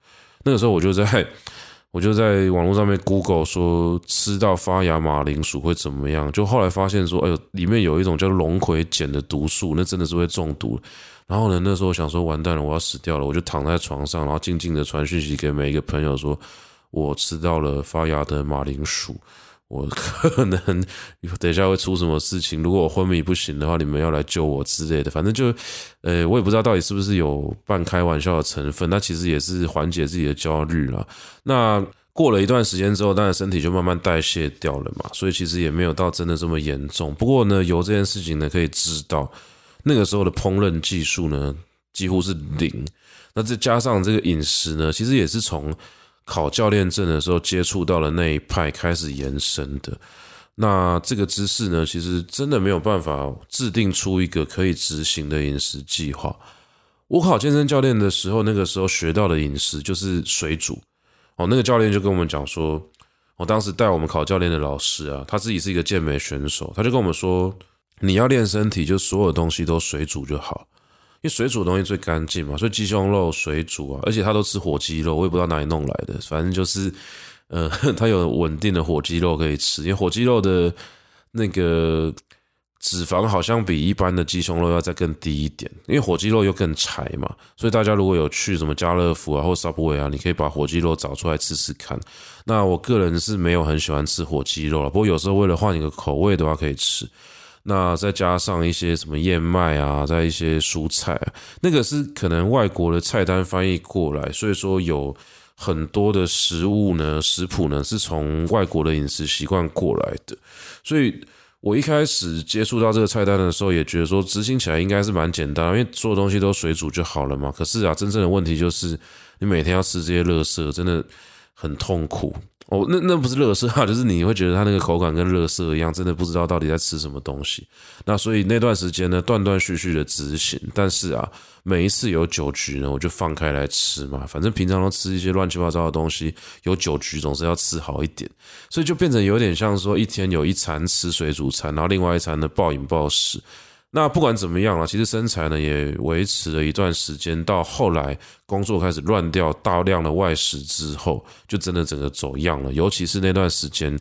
那个时候我就在，我就在网络上面 Google 说吃到发芽马铃薯会怎么样。就后来发现说，哎呦，里面有一种叫龙葵碱的毒素，那真的是会中毒。然后呢，那时候我想说完蛋了，我要死掉了。我就躺在床上，然后静静的传讯息给每一个朋友说，我吃到了发芽的马铃薯。我可能等一下会出什么事情，如果我昏迷不醒的话，你们要来救我之类的。反正就，呃，我也不知道到底是不是有半开玩笑的成分，那其实也是缓解自己的焦虑啦。那过了一段时间之后，当然身体就慢慢代谢掉了嘛，所以其实也没有到真的这么严重。不过呢，由这件事情呢，可以知道那个时候的烹饪技术呢几乎是零。那再加上这个饮食呢，其实也是从。考教练证的时候接触到了那一派开始延伸的，那这个知识呢，其实真的没有办法制定出一个可以执行的饮食计划。我考健身教练的时候，那个时候学到的饮食就是水煮。哦，那个教练就跟我们讲说，我当时带我们考教练的老师啊，他自己是一个健美选手，他就跟我们说，你要练身体，就所有东西都水煮就好。因为水煮的东西最干净嘛，所以鸡胸肉水煮啊，而且他都吃火鸡肉，我也不知道哪里弄来的，反正就是，呃，他有稳定的火鸡肉可以吃，因为火鸡肉的那个脂肪好像比一般的鸡胸肉要再更低一点，因为火鸡肉又更柴嘛，所以大家如果有去什么家乐福啊或 Subway 啊，你可以把火鸡肉找出来吃吃看。那我个人是没有很喜欢吃火鸡肉了，不过有时候为了换一个口味的话，可以吃。那再加上一些什么燕麦啊，再一些蔬菜，那个是可能外国的菜单翻译过来，所以说有很多的食物呢，食谱呢是从外国的饮食习惯过来的，所以我一开始接触到这个菜单的时候，也觉得说执行起来应该是蛮简单，因为所有东西都水煮就好了嘛。可是啊，真正的问题就是你每天要吃这些垃圾，真的很痛苦。哦，那那不是垃圾啊，就是你会觉得它那个口感跟垃圾一样，真的不知道到底在吃什么东西。那所以那段时间呢，断断续续的执行，但是啊，每一次有酒局呢，我就放开来吃嘛，反正平常都吃一些乱七八糟的东西，有酒局总是要吃好一点，所以就变成有点像说一天有一餐吃水煮餐，然后另外一餐呢暴饮暴食。那不管怎么样了，其实身材呢也维持了一段时间，到后来工作开始乱掉，大量的外食之后，就真的整个走样了。尤其是那段时间，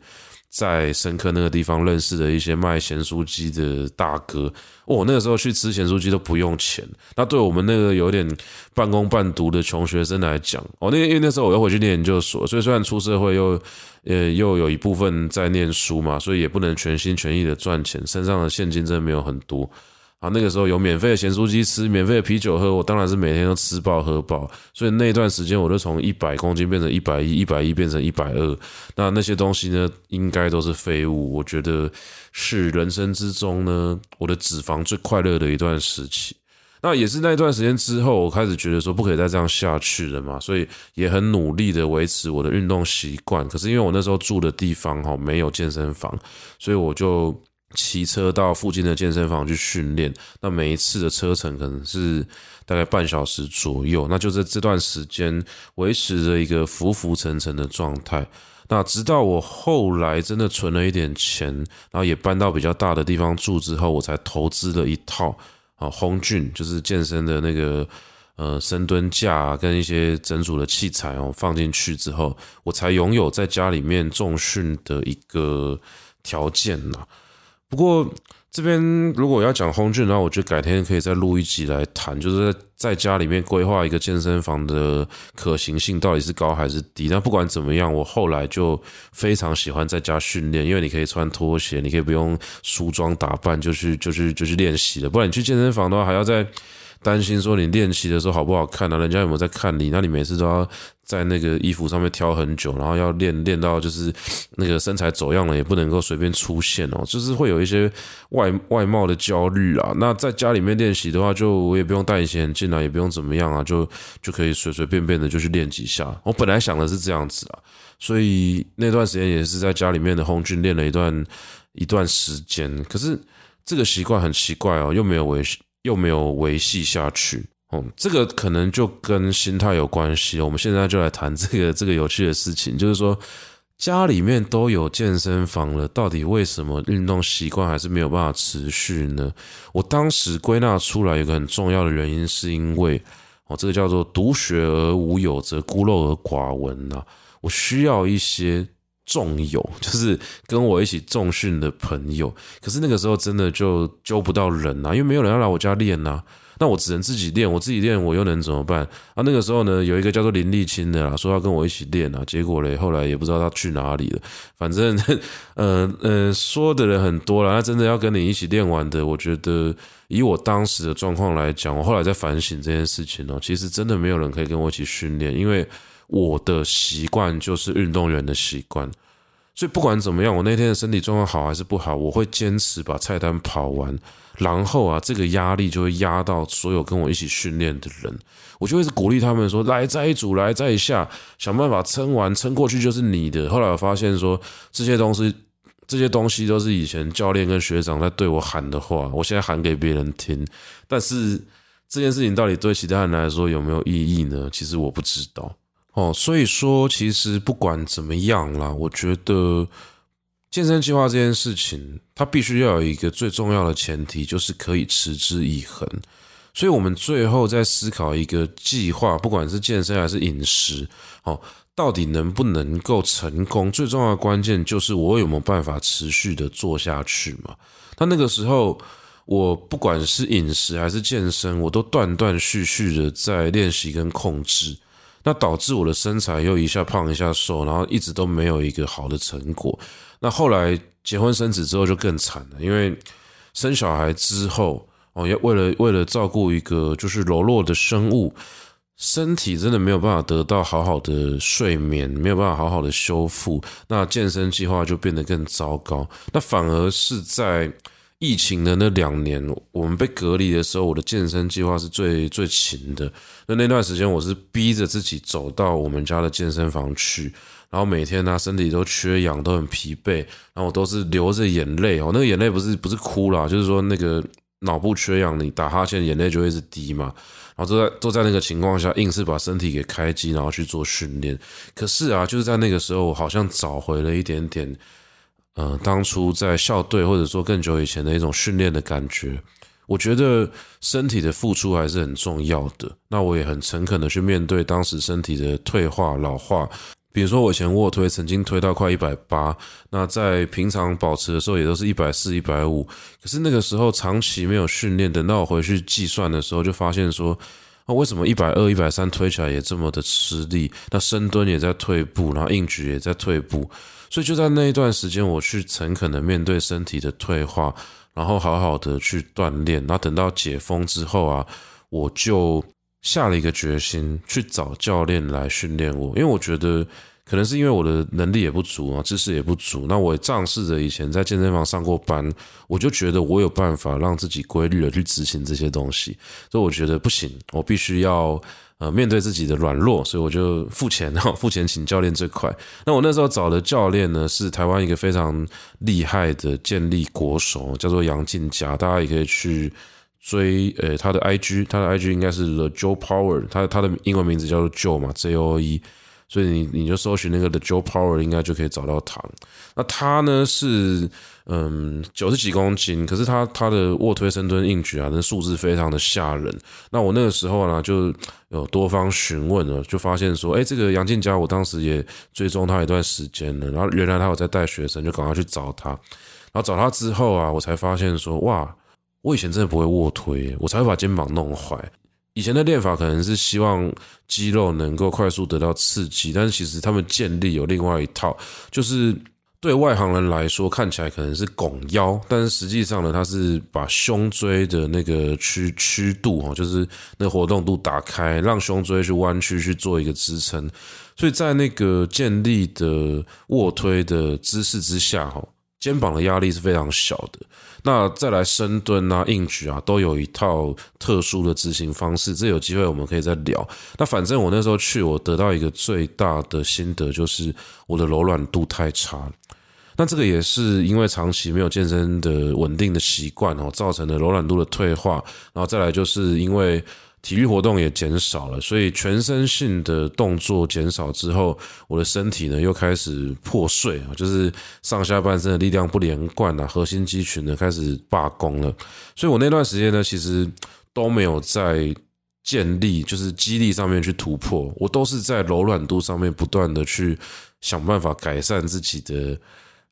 在深坑那个地方认识的一些卖咸酥鸡的大哥，哦，那个时候去吃咸酥鸡都不用钱。那对我们那个有点半工半读的穷学生来讲，哦，那因为那时候我要回去念研究所，所以虽然出社会又。呃，又有一部分在念书嘛，所以也不能全心全意的赚钱，身上的现金真的没有很多啊。那个时候有免费的咸酥鸡吃，免费的啤酒喝，我当然是每天都吃饱喝饱。所以那段时间，我就从一百公斤变成一百一，一百一变成一百二。那那些东西呢，应该都是废物。我觉得是人生之中呢，我的脂肪最快乐的一段时期。那也是那段时间之后，我开始觉得说不可以再这样下去了嘛，所以也很努力的维持我的运动习惯。可是因为我那时候住的地方哈没有健身房，所以我就骑车到附近的健身房去训练。那每一次的车程可能是大概半小时左右。那就在这段时间维持着一个浮浮沉沉的状态。那直到我后来真的存了一点钱，然后也搬到比较大的地方住之后，我才投资了一套。啊红俊就是健身的那个呃深蹲架，跟一些整组的器材哦放进去之后，我才拥有在家里面重训的一个条件呐。不过。这边如果要讲 Home Gym，然后我觉得改天可以再录一集来谈，就是在家里面规划一个健身房的可行性到底是高还是低。那不管怎么样，我后来就非常喜欢在家训练，因为你可以穿拖鞋，你可以不用梳妆打扮就去 就去就去练习了。不然你去健身房的话，还要再担心说你练习的时候好不好看啊，人家有没有在看你？那你每次都要。在那个衣服上面挑很久，然后要练练到就是那个身材走样了，也不能够随便出现哦，就是会有一些外外貌的焦虑啊。那在家里面练习的话，就我也不用戴隐形眼镜啊，也不用怎么样啊，就就可以随随便便的就去练几下。我本来想的是这样子啊，所以那段时间也是在家里面的 home gym 练了一段一段时间。可是这个习惯很奇怪哦，又没有维又没有维系下去。哦，这个可能就跟心态有关系。我们现在就来谈这个这个有趣的事情，就是说家里面都有健身房了，到底为什么运动习惯还是没有办法持续呢？我当时归纳出来一个很重要的原因，是因为哦，这个叫做独学而无友，则孤陋而寡闻呐。我需要一些重友，就是跟我一起重训的朋友。可是那个时候真的就揪不到人呐，因为没有人要来我家练呐。那我只能自己练，我自己练，我又能怎么办啊？那个时候呢，有一个叫做林立清的啦，说要跟我一起练啊，结果嘞，后来也不知道他去哪里了。反正，呃呃，说的人很多了，那真的要跟你一起练完的，我觉得以我当时的状况来讲，我后来在反省这件事情哦，其实真的没有人可以跟我一起训练，因为我的习惯就是运动员的习惯，所以不管怎么样，我那天的身体状况好还是不好，我会坚持把菜单跑完。然后啊，这个压力就会压到所有跟我一起训练的人，我就会是鼓励他们说：“来，再一组，来，再一下，想办法撑完，撑过去就是你的。”后来我发现说，这些东西，这些东西都是以前教练跟学长在对我喊的话，我现在喊给别人听。但是这件事情到底对其他人来说有没有意义呢？其实我不知道哦。所以说，其实不管怎么样啦，我觉得。健身计划这件事情，它必须要有一个最重要的前提，就是可以持之以恒。所以，我们最后在思考一个计划，不管是健身还是饮食，哦，到底能不能够成功？最重要的关键就是我有没有办法持续的做下去嘛？那那个时候，我不管是饮食还是健身，我都断断续续的在练习跟控制。那导致我的身材又一下胖一下瘦，然后一直都没有一个好的成果。那后来结婚生子之后就更惨了，因为生小孩之后哦，要为了为了照顾一个就是柔弱的生物，身体真的没有办法得到好好的睡眠，没有办法好好的修复，那健身计划就变得更糟糕。那反而是在疫情的那两年，我们被隔离的时候，我的健身计划是最最勤的。那那段时间，我是逼着自己走到我们家的健身房去，然后每天呢、身体都缺氧，都很疲惫，然后我都是流着眼泪哦。那个眼泪不是不是哭啦，就是说那个脑部缺氧，你打哈欠，眼泪就会是滴嘛。然后都在都在那个情况下，硬是把身体给开机，然后去做训练。可是啊，就是在那个时候，我好像找回了一点点。嗯、呃，当初在校队或者说更久以前的一种训练的感觉，我觉得身体的付出还是很重要的。那我也很诚恳的去面对当时身体的退化老化。比如说我以前卧推曾经推到快一百八，那在平常保持的时候也都是一百四、一百五。可是那个时候长期没有训练，等到我回去计算的时候，就发现说，那为什么一百二、一百三推起来也这么的吃力？那深蹲也在退步，然后硬举也在退步。所以就在那一段时间，我去诚恳的面对身体的退化，然后好好的去锻炼。然后等到解封之后啊，我就下了一个决心，去找教练来训练我。因为我觉得可能是因为我的能力也不足啊，知识也不足。那我也仗势着以前在健身房上过班，我就觉得我有办法让自己规律的去执行这些东西。所以我觉得不行，我必须要。呃，面对自己的软弱，所以我就付钱，然 后付钱请教练最快。那我那时候找的教练呢，是台湾一个非常厉害的健力国手，叫做杨进佳，大家也可以去追，呃，他的 IG，他的 IG 应该是 The Joe Power，他他的英文名字叫做 Joe 嘛，J O E。所以你你就搜寻那个 The Joe Power，应该就可以找到他。那他呢是嗯九十几公斤，可是他他的卧推、深蹲、硬举啊，那数字非常的吓人。那我那个时候呢就有多方询问了，就发现说，哎，这个杨建佳，我当时也追踪他一段时间了，然后原来他有在带学生，就赶快去找他。然后找他之后啊，我才发现说，哇，我以前真的不会卧推，我才会把肩膀弄坏。以前的练法可能是希望肌肉能够快速得到刺激，但是其实他们健力有另外一套，就是对外行人来说看起来可能是拱腰，但是实际上呢，它是把胸椎的那个曲曲度哈，就是那活动度打开，让胸椎去弯曲去做一个支撑，所以在那个健力的卧推的姿势之下哈。肩膀的压力是非常小的，那再来深蹲啊、硬举啊，都有一套特殊的执行方式。这有机会我们可以再聊。那反正我那时候去，我得到一个最大的心得就是我的柔软度太差。那这个也是因为长期没有健身的稳定的习惯哦，造成的柔软度的退化。然后再来就是因为。体育活动也减少了，所以全身性的动作减少之后，我的身体呢又开始破碎啊，就是上下半身的力量不连贯啊，核心肌群呢开始罢工了。所以我那段时间呢，其实都没有在建立，就是肌力上面去突破，我都是在柔软度上面不断的去想办法改善自己的。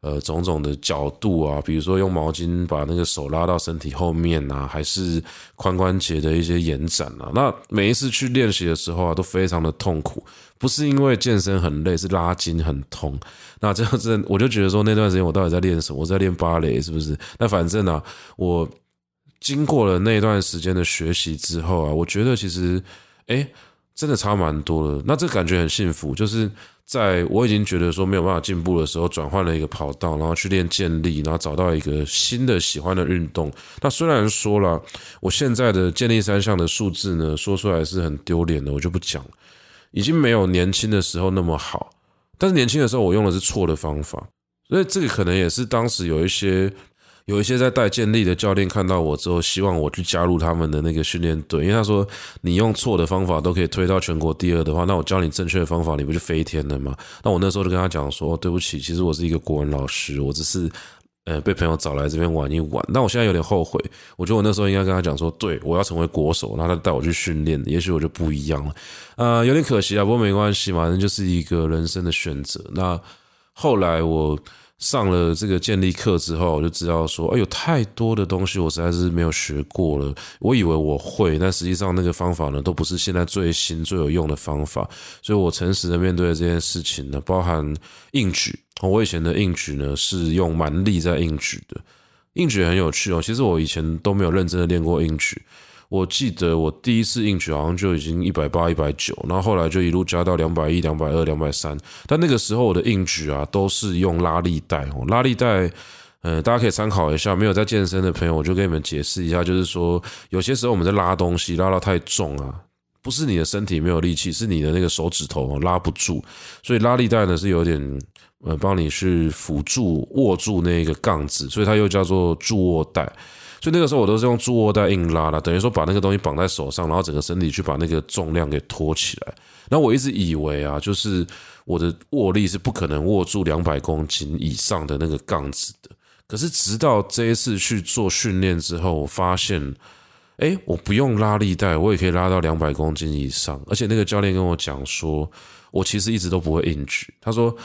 呃，种种的角度啊，比如说用毛巾把那个手拉到身体后面啊，还是髋关节的一些延展啊。那每一次去练习的时候啊，都非常的痛苦，不是因为健身很累，是拉筋很痛。那这样子，我就觉得说那段时间我到底在练什么？我在练芭蕾是不是？那反正啊，我经过了那段时间的学习之后啊，我觉得其实，诶，真的差蛮多的。那这感觉很幸福，就是。在我已经觉得说没有办法进步的时候，转换了一个跑道，然后去练健力，然后找到一个新的喜欢的运动。那虽然说了，我现在的健力三项的数字呢，说出来是很丢脸的，我就不讲，已经没有年轻的时候那么好。但是年轻的时候我用的是错的方法，所以这个可能也是当时有一些。有一些在带健力的教练看到我之后，希望我去加入他们的那个训练队，因为他说你用错的方法都可以推到全国第二的话，那我教你正确的方法，你不就飞天了吗？那我那时候就跟他讲说，对不起，其实我是一个国文老师，我只是呃被朋友找来这边玩一玩。那我现在有点后悔，我觉得我那时候应该跟他讲说，对，我要成为国手，然后他带我去训练，也许我就不一样了。呃，有点可惜啊，不过没关系嘛，反正就是一个人生的选择。那后来我。上了这个建立课之后，我就知道说，哎，有太多的东西我实在是没有学过了。我以为我会，但实际上那个方法呢，都不是现在最新最有用的方法。所以我诚实的面对这件事情呢，包含硬举。我以前的硬举呢，是用蛮力在硬举的。硬举很有趣哦，其实我以前都没有认真的练过硬举。我记得我第一次硬举好像就已经一百八、一百九，然后后来就一路加到两百一、两百二、两百三。但那个时候我的硬举啊，都是用拉力带哦，拉力带，嗯，大家可以参考一下。没有在健身的朋友，我就跟你们解释一下，就是说，有些时候我们在拉东西拉到太重啊，不是你的身体没有力气，是你的那个手指头拉不住，所以拉力带呢是有点呃帮你去辅助握住那个杠子，所以它又叫做助握带。所以那个时候我都是用助握带硬拉的，等于说把那个东西绑在手上，然后整个身体去把那个重量给托起来。然后我一直以为啊，就是我的握力是不可能握住两百公斤以上的那个杠子的。可是直到这一次去做训练之后，我发现，哎，我不用拉力带，我也可以拉到两百公斤以上。而且那个教练跟我讲说，我其实一直都不会硬举。他说。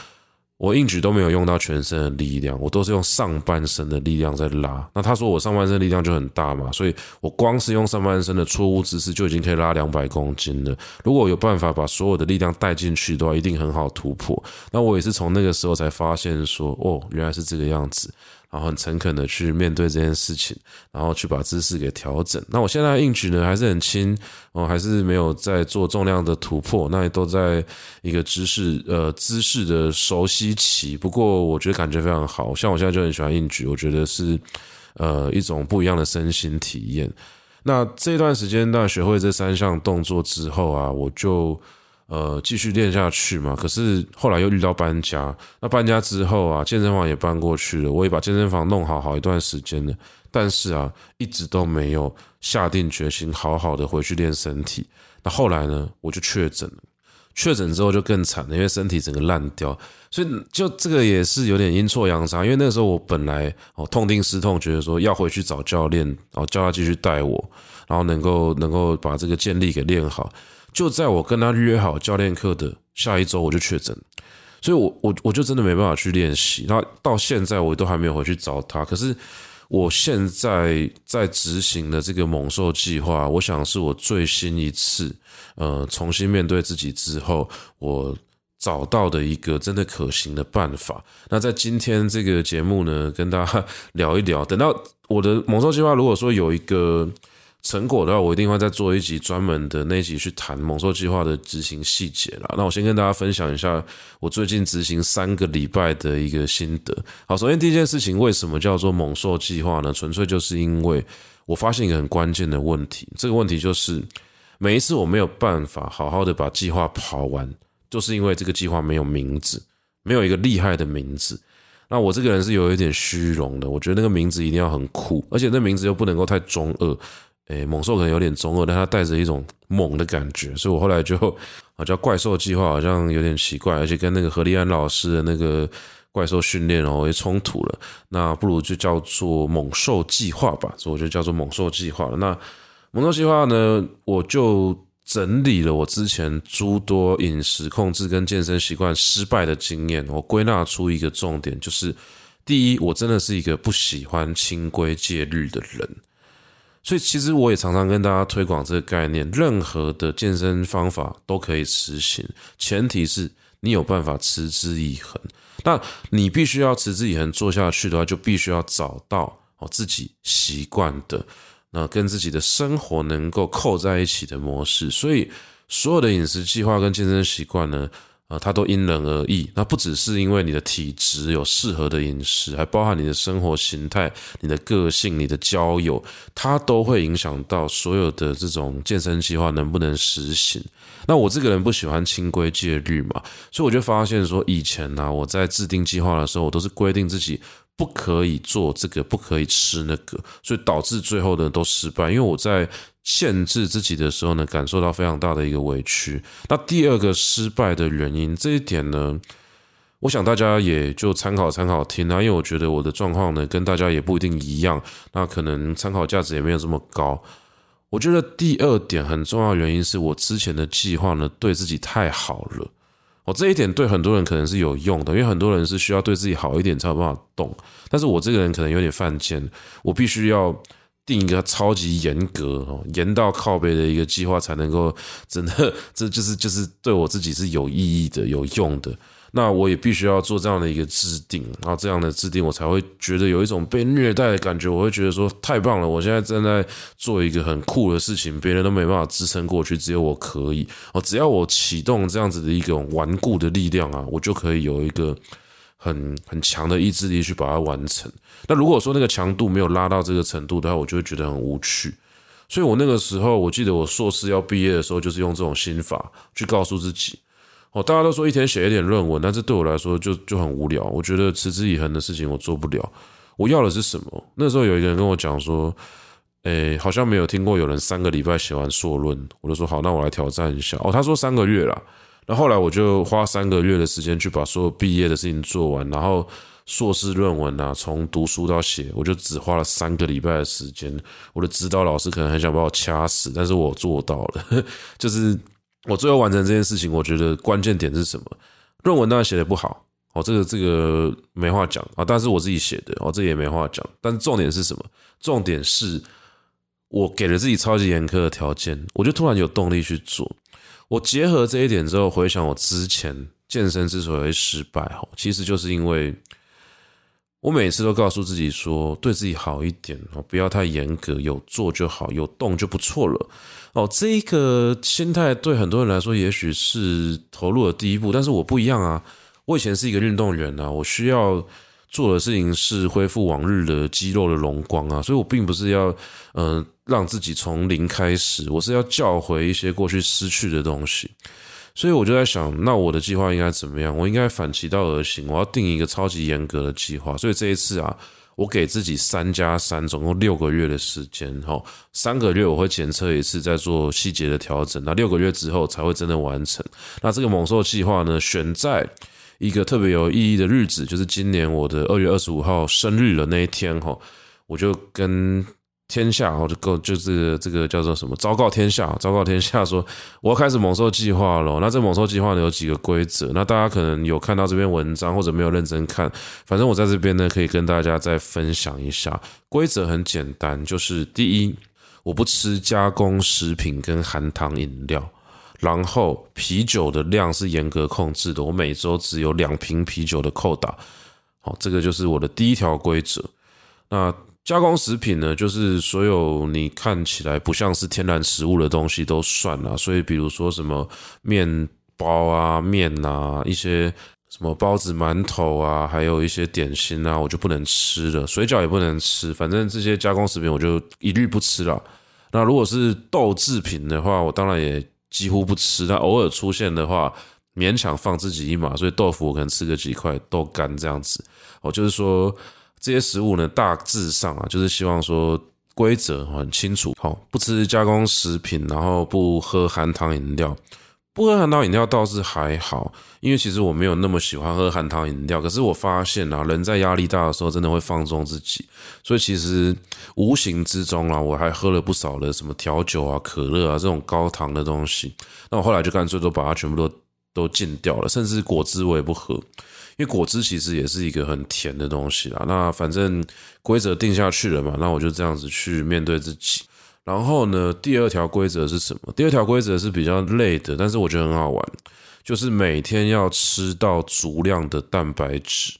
我硬举都没有用到全身的力量，我都是用上半身的力量在拉。那他说我上半身力量就很大嘛，所以我光是用上半身的错误姿势就已经可以拉两百公斤了。如果有办法把所有的力量带进去的话，一定很好突破。那我也是从那个时候才发现说，哦，原来是这个样子。然后很诚恳的去面对这件事情，然后去把姿势给调整。那我现在硬举呢还是很轻，哦，还是没有在做重量的突破，那也都在一个姿势呃姿势的熟悉期。不过我觉得感觉非常好，像我现在就很喜欢硬举，我觉得是呃一种不一样的身心体验。那这段时间，那学会这三项动作之后啊，我就。呃，继续练下去嘛。可是后来又遇到搬家，那搬家之后啊，健身房也搬过去了，我也把健身房弄好好一段时间了。但是啊，一直都没有下定决心好好的回去练身体。那后来呢，我就确诊了。确诊之后就更惨了，因为身体整个烂掉。所以就这个也是有点阴错阳差，因为那时候我本来哦痛定思痛，觉得说要回去找教练，哦叫他继续带我，然后能够能够把这个健力给练好。就在我跟他约好教练课的下一周，我就确诊。所以我，我我就真的没办法去练习。那到现在，我都还没有回去找他。可是，我现在在执行的这个猛兽计划，我想是我最新一次，呃，重新面对自己之后，我找到的一个真的可行的办法。那在今天这个节目呢，跟大家 聊一聊。等到我的猛兽计划，如果说有一个。成果的话，我一定会再做一集专门的那一集去谈猛兽计划的执行细节啦。那我先跟大家分享一下我最近执行三个礼拜的一个心得。好，首先第一件事情，为什么叫做猛兽计划呢？纯粹就是因为我发现一个很关键的问题，这个问题就是每一次我没有办法好好的把计划跑完，就是因为这个计划没有名字，没有一个厉害的名字。那我这个人是有一点虚荣的，我觉得那个名字一定要很酷，而且那名字又不能够太中二。诶，猛兽可能有点中二，但它带着一种猛的感觉，所以我后来就啊叫怪兽计划，好像有点奇怪，而且跟那个何立安老师的那个怪兽训练哦也冲突了。那不如就叫做猛兽计划吧，所以我就叫做猛兽计划了。那猛兽计划呢，我就整理了我之前诸多饮食控制跟健身习惯失败的经验，我归纳出一个重点，就是第一，我真的是一个不喜欢清规戒律的人。所以其实我也常常跟大家推广这个概念，任何的健身方法都可以实行，前提是你有办法持之以恒。那你必须要持之以恒做下去的话，就必须要找到哦自己习惯的，那跟自己的生活能够扣在一起的模式。所以所有的饮食计划跟健身习惯呢，啊，它都因人而异。那不只是因为你的体质有适合的饮食，还包含你的生活形态、你的个性、你的交友，它都会影响到所有的这种健身计划能不能实行。那我这个人不喜欢清规戒律嘛，所以我就发现说，以前呢，我在制定计划的时候，我都是规定自己不可以做这个，不可以吃那个，所以导致最后的都失败。因为我在限制自己的时候呢，感受到非常大的一个委屈。那第二个失败的原因，这一点呢，我想大家也就参考参考听啊，因为我觉得我的状况呢，跟大家也不一定一样，那可能参考价值也没有这么高。我觉得第二点很重要原因是我之前的计划呢，对自己太好了。我这一点对很多人可能是有用的，因为很多人是需要对自己好一点才有办法动。但是我这个人可能有点犯贱，我必须要。定一个超级严格哦，严到靠北的一个计划，才能够真的，这就是就是对我自己是有意义的、有用的。那我也必须要做这样的一个制定，然后这样的制定，我才会觉得有一种被虐待的感觉。我会觉得说太棒了，我现在正在做一个很酷的事情，别人都没办法支撑过去，只有我可以哦。只要我启动这样子的一种顽固的力量啊，我就可以有一个。很很强的意志力去把它完成。那如果说那个强度没有拉到这个程度的话，我就会觉得很无趣。所以我那个时候，我记得我硕士要毕业的时候，就是用这种心法去告诉自己。哦，大家都说一天写一点论文，但是对我来说就就很无聊。我觉得持之以恒的事情我做不了。我要的是什么？那时候有一个人跟我讲说，诶，好像没有听过有人三个礼拜写完硕论。我就说好，那我来挑战一下。哦，他说三个月啦。那后来我就花三个月的时间去把所有毕业的事情做完，然后硕士论文啊，从读书到写，我就只花了三个礼拜的时间。我的指导老师可能很想把我掐死，但是我做到了。就是我最后完成这件事情，我觉得关键点是什么？论文当然写得不好，哦，这个这个没话讲啊，但是我自己写的，哦，这也没话讲。但重点是什么？重点是我给了自己超级严苛的条件，我就突然有动力去做。我结合这一点之后，回想我之前健身之所以会失败，哈，其实就是因为我每次都告诉自己说，对自己好一点哦，不要太严格，有做就好，有动就不错了哦。这一个心态对很多人来说，也许是投入的第一步，但是我不一样啊。我以前是一个运动员啊，我需要做的事情是恢复往日的肌肉的荣光啊，所以我并不是要嗯。让自己从零开始，我是要叫回一些过去失去的东西，所以我就在想，那我的计划应该怎么样？我应该反其道而行，我要定一个超级严格的计划。所以这一次啊，我给自己三加三，总共六个月的时间。哈，三个月我会检测一次，再做细节的调整。那六个月之后才会真的完成。那这个猛兽计划呢，选在一个特别有意义的日子，就是今年我的二月二十五号生日的那一天。哈，我就跟。天下，我就够，就这个这个叫做什么？昭告天下，昭告天下，说我要开始猛兽计划了。那这猛兽计划呢，有几个规则？那大家可能有看到这篇文章，或者没有认真看。反正我在这边呢，可以跟大家再分享一下。规则很简单，就是第一，我不吃加工食品跟含糖饮料。然后啤酒的量是严格控制的，我每周只有两瓶啤酒的扣打。好，这个就是我的第一条规则。那加工食品呢，就是所有你看起来不像是天然食物的东西都算了。所以，比如说什么面包啊、面啊，一些什么包子、馒头啊，还有一些点心啊，我就不能吃了。水饺也不能吃，反正这些加工食品我就一律不吃了。那如果是豆制品的话，我当然也几乎不吃。那偶尔出现的话，勉强放自己一马。所以豆腐我可能吃个几块豆干这样子。哦，就是说。这些食物呢，大致上啊，就是希望说规则很清楚，好，不吃加工食品，然后不喝含糖饮料。不喝含糖饮料倒是还好，因为其实我没有那么喜欢喝含糖饮料。可是我发现啊，人在压力大的时候，真的会放纵自己，所以其实无形之中啊，我还喝了不少的什么调酒啊、可乐啊这种高糖的东西。那我后来就干脆都把它全部都都禁掉了，甚至果汁我也不喝。因为果汁其实也是一个很甜的东西啦，那反正规则定下去了嘛，那我就这样子去面对自己。然后呢，第二条规则是什么？第二条规则是比较累的，但是我觉得很好玩，就是每天要吃到足量的蛋白质。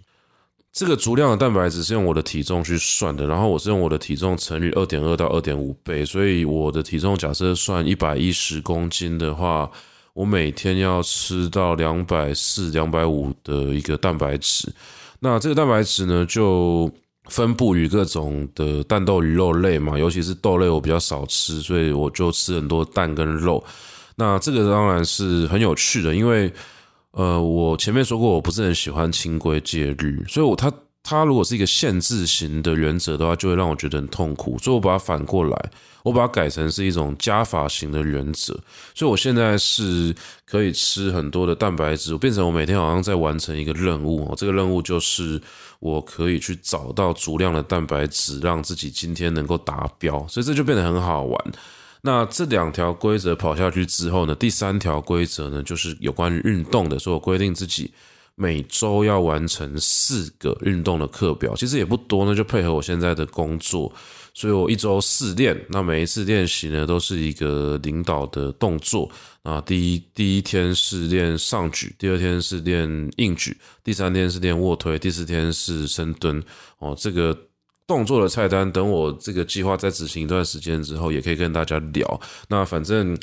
这个足量的蛋白质是用我的体重去算的，然后我是用我的体重乘以二点二到二点五倍，所以我的体重假设算一百一十公斤的话。我每天要吃到两百四、两百五的一个蛋白质，那这个蛋白质呢，就分布于各种的蛋、豆、鱼、肉类嘛，尤其是豆类我比较少吃，所以我就吃很多蛋跟肉。那这个当然是很有趣的，因为呃，我前面说过，我不是很喜欢清规戒律，所以我它。它如果是一个限制型的原则的话，就会让我觉得很痛苦，所以我把它反过来，我把它改成是一种加法型的原则。所以我现在是可以吃很多的蛋白质，我变成我每天好像在完成一个任务哦。这个任务就是我可以去找到足量的蛋白质，让自己今天能够达标，所以这就变得很好玩。那这两条规则跑下去之后呢，第三条规则呢，就是有关于运动的，所以我规定自己。每周要完成四个运动的课表，其实也不多呢，就配合我现在的工作，所以我一周四练。那每一次练习呢，都是一个领导的动作。啊，第一第一天是练上举，第二天是练硬举，第三天是练卧推，第四天是深蹲。哦，这个动作的菜单，等我这个计划再执行一段时间之后，也可以跟大家聊。那反正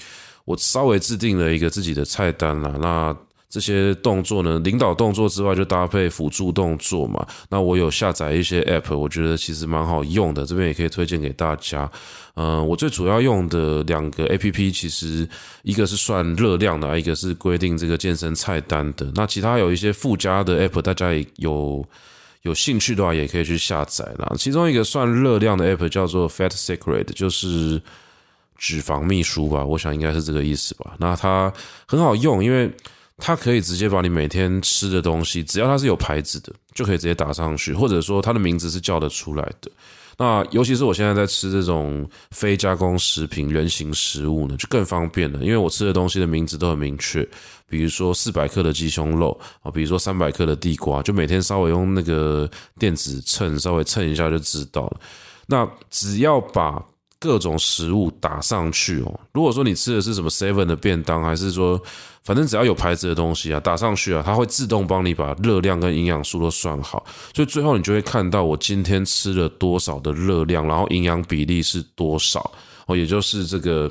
我稍微制定了一个自己的菜单啦。那这些动作呢，领导动作之外，就搭配辅助动作嘛。那我有下载一些 App，我觉得其实蛮好用的，这边也可以推荐给大家。嗯，我最主要用的两个 App，其实一个是算热量的，一个是规定这个健身菜单的。那其他有一些附加的 App，大家也有有兴趣的话，也可以去下载啦。其中一个算热量的 App 叫做 Fat Secret，就是脂肪秘书吧，我想应该是这个意思吧。那它很好用，因为它可以直接把你每天吃的东西，只要它是有牌子的，就可以直接打上去，或者说它的名字是叫得出来的。那尤其是我现在在吃这种非加工食品、原型食物呢，就更方便了，因为我吃的东西的名字都很明确，比如说四百克的鸡胸肉啊，比如说三百克的地瓜，就每天稍微用那个电子秤稍微称一下就知道了。那只要把各种食物打上去哦。如果说你吃的是什么 Seven 的便当，还是说反正只要有牌子的东西啊，打上去啊，它会自动帮你把热量跟营养素都算好，所以最后你就会看到我今天吃了多少的热量，然后营养比例是多少哦，也就是这个。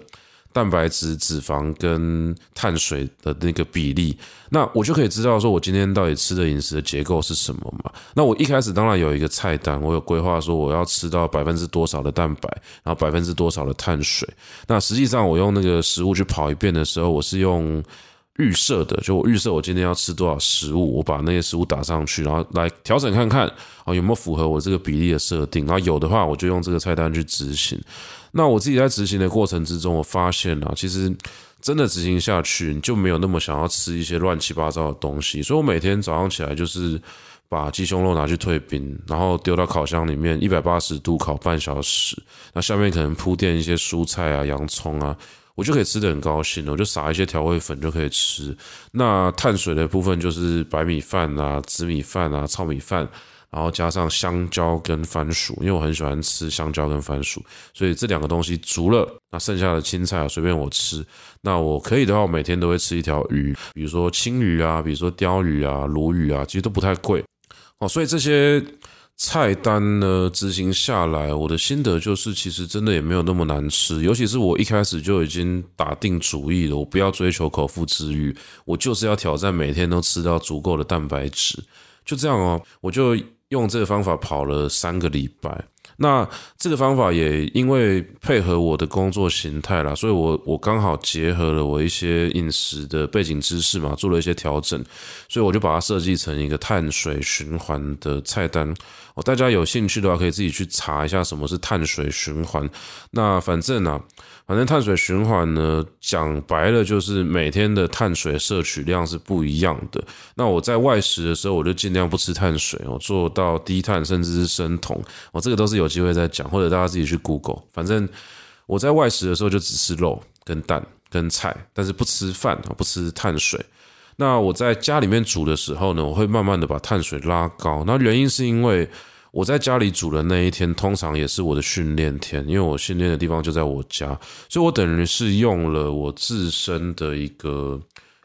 蛋白质、脂肪跟碳水的那个比例，那我就可以知道说，我今天到底吃的饮食的结构是什么嘛？那我一开始当然有一个菜单，我有规划说我要吃到百分之多少的蛋白，然后百分之多少的碳水。那实际上我用那个食物去跑一遍的时候，我是用预设的，就我预设我今天要吃多少食物，我把那些食物打上去，然后来调整看看啊有没有符合我这个比例的设定，然后有的话我就用这个菜单去执行。那我自己在执行的过程之中，我发现啊，其实真的执行下去，你就没有那么想要吃一些乱七八糟的东西。所以我每天早上起来就是。把鸡胸肉拿去退冰，然后丢到烤箱里面，一百八十度烤半小时。那下面可能铺垫一些蔬菜啊、洋葱啊，我就可以吃得很高兴了。我就撒一些调味粉就可以吃。那碳水的部分就是白米饭啊、紫米饭啊、糙米饭，然后加上香蕉跟番薯，因为我很喜欢吃香蕉跟番薯，所以这两个东西足了。那剩下的青菜啊，随便我吃。那我可以的话，我每天都会吃一条鱼，比如说青鱼啊，比如说鯛鱼啊、鲈鱼啊，其实都不太贵。哦，所以这些菜单呢，执行下来，我的心得就是，其实真的也没有那么难吃。尤其是我一开始就已经打定主意了，我不要追求口腹之欲，我就是要挑战每天都吃到足够的蛋白质。就这样哦，我就用这个方法跑了三个礼拜。那这个方法也因为配合我的工作形态啦，所以我我刚好结合了我一些饮食的背景知识嘛，做了一些调整，所以我就把它设计成一个碳水循环的菜单。大家有兴趣的话，可以自己去查一下什么是碳水循环。那反正啊。反正碳水循环呢，讲白了就是每天的碳水摄取量是不一样的。那我在外食的时候，我就尽量不吃碳水，我做到低碳甚至是生酮。我这个都是有机会再讲，或者大家自己去 Google。反正我在外食的时候就只吃肉跟蛋跟菜，但是不吃饭，不吃碳水。那我在家里面煮的时候呢，我会慢慢的把碳水拉高。那原因是因为。我在家里煮的那一天，通常也是我的训练天，因为我训练的地方就在我家，所以我等于是用了我自身的一个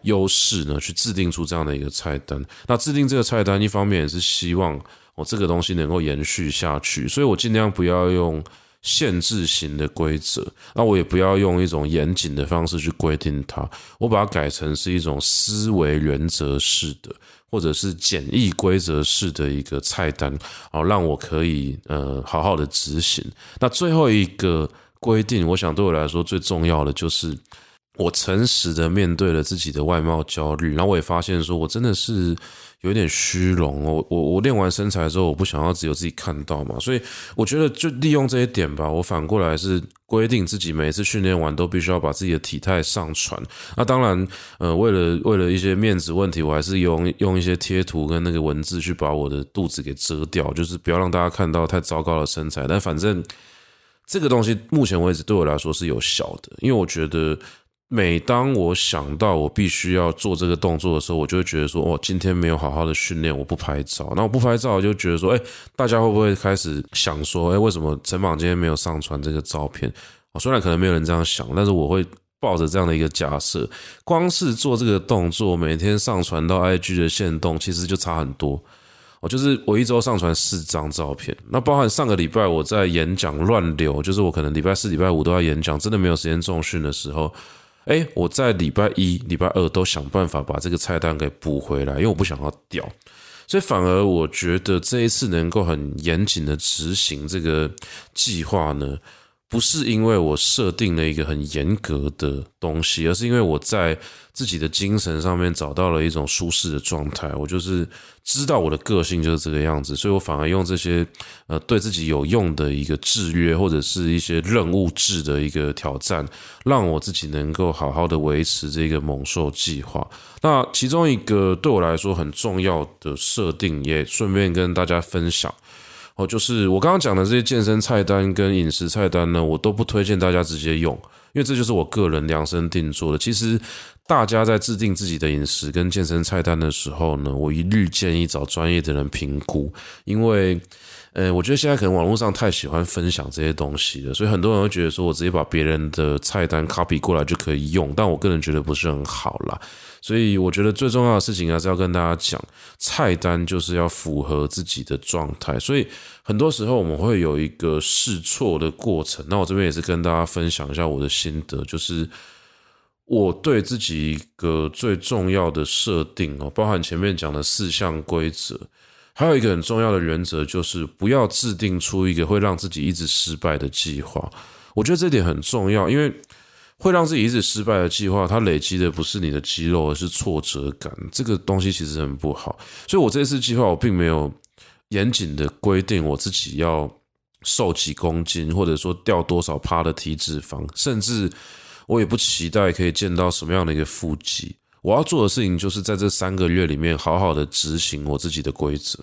优势呢，去制定出这样的一个菜单。那制定这个菜单，一方面也是希望我这个东西能够延续下去，所以我尽量不要用限制型的规则，那我也不要用一种严谨的方式去规定它，我把它改成是一种思维原则式的。或者是简易规则式的一个菜单，好让我可以呃好好的执行。那最后一个规定，我想对我来说最重要的就是，我诚实的面对了自己的外貌焦虑，然后我也发现说我真的是。有点虚荣，我我我练完身材之后，我不想要只有自己看到嘛，所以我觉得就利用这一点吧。我反过来是规定自己每次训练完都必须要把自己的体态上传。那当然，呃，为了为了一些面子问题，我还是用用一些贴图跟那个文字去把我的肚子给遮掉，就是不要让大家看到太糟糕的身材。但反正这个东西目前为止对我来说是有效的，因为我觉得。每当我想到我必须要做这个动作的时候，我就会觉得说：“哦，今天没有好好的训练，我不拍照。那我不拍照，我就觉得说：哎，大家会不会开始想说：哎，为什么陈榜今天没有上传这个照片？哦，虽然可能没有人这样想，但是我会抱着这样的一个假设，光是做这个动作，每天上传到 IG 的限动，其实就差很多。哦，就是我一周上传四张照片，那包含上个礼拜我在演讲乱流，就是我可能礼拜四、礼拜五都要演讲，真的没有时间重训的时候。哎，我在礼拜一、礼拜二都想办法把这个菜单给补回来，因为我不想要掉，所以反而我觉得这一次能够很严谨的执行这个计划呢，不是因为我设定了一个很严格的东西，而是因为我在自己的精神上面找到了一种舒适的状态。我就是知道我的个性就是这个样子，所以我反而用这些呃对自己有用的一个制约，或者是一些任务制的一个挑战，让我自己能够好好的维持这个猛兽计划。那其中一个对我来说很重要的设定，也顺便跟大家分享。哦，就是我刚刚讲的这些健身菜单跟饮食菜单呢，我都不推荐大家直接用，因为这就是我个人量身定做的。其实大家在制定自己的饮食跟健身菜单的时候呢，我一律建议找专业的人评估，因为。呃，我觉得现在可能网络上太喜欢分享这些东西了，所以很多人会觉得说我直接把别人的菜单 copy 过来就可以用，但我个人觉得不是很好啦。所以我觉得最重要的事情还是要跟大家讲，菜单就是要符合自己的状态。所以很多时候我们会有一个试错的过程。那我这边也是跟大家分享一下我的心得，就是我对自己一个最重要的设定哦，包含前面讲的四项规则。还有一个很重要的原则，就是不要制定出一个会让自己一直失败的计划。我觉得这点很重要，因为会让自己一直失败的计划，它累积的不是你的肌肉，而是挫折感。这个东西其实很不好。所以我这次计划，我并没有严谨的规定我自己要瘦几公斤，或者说掉多少趴的体脂肪，甚至我也不期待可以见到什么样的一个腹肌。我要做的事情，就是在这三个月里面，好好的执行我自己的规则。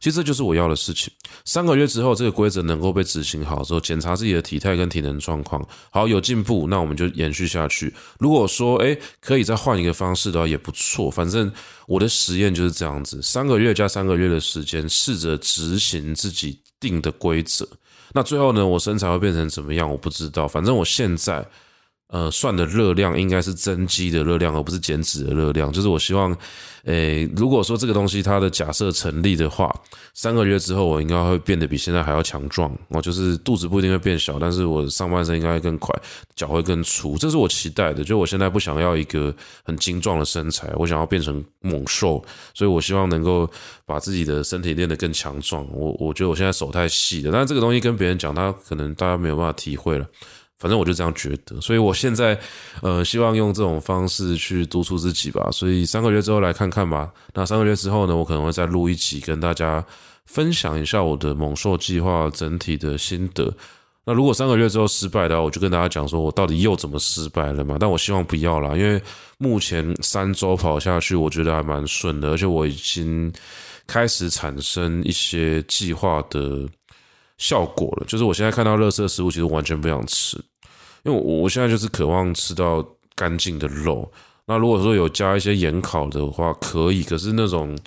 其实这就是我要的事情。三个月之后，这个规则能够被执行好之后，检查自己的体态跟体能状况，好，有进步，那我们就延续下去。如果说，诶，可以再换一个方式的话，也不错。反正我的实验就是这样子，三个月加三个月的时间，试着执行自己定的规则。那最后呢，我身材会变成怎么样？我不知道。反正我现在。呃，算的热量应该是增肌的热量，而不是减脂的热量。就是我希望，诶，如果说这个东西它的假设成立的话，三个月之后我应该会变得比现在还要强壮。我，就是肚子不一定会变小，但是我上半身应该会更快，脚会更粗，这是我期待的。就我现在不想要一个很精壮的身材，我想要变成猛兽，所以我希望能够把自己的身体练得更强壮。我我觉得我现在手太细了，但这个东西跟别人讲，他可能大家没有办法体会了。反正我就这样觉得，所以我现在呃希望用这种方式去督促自己吧。所以三个月之后来看看吧。那三个月之后呢，我可能会再录一集跟大家分享一下我的猛兽计划整体的心得。那如果三个月之后失败的话，我就跟大家讲说我到底又怎么失败了嘛。但我希望不要啦，因为目前三周跑下去，我觉得还蛮顺的，而且我已经开始产生一些计划的。效果了，就是我现在看到乐色食物，其实完全不想吃，因为我我现在就是渴望吃到干净的肉。那如果说有加一些盐烤的话，可以，可是那种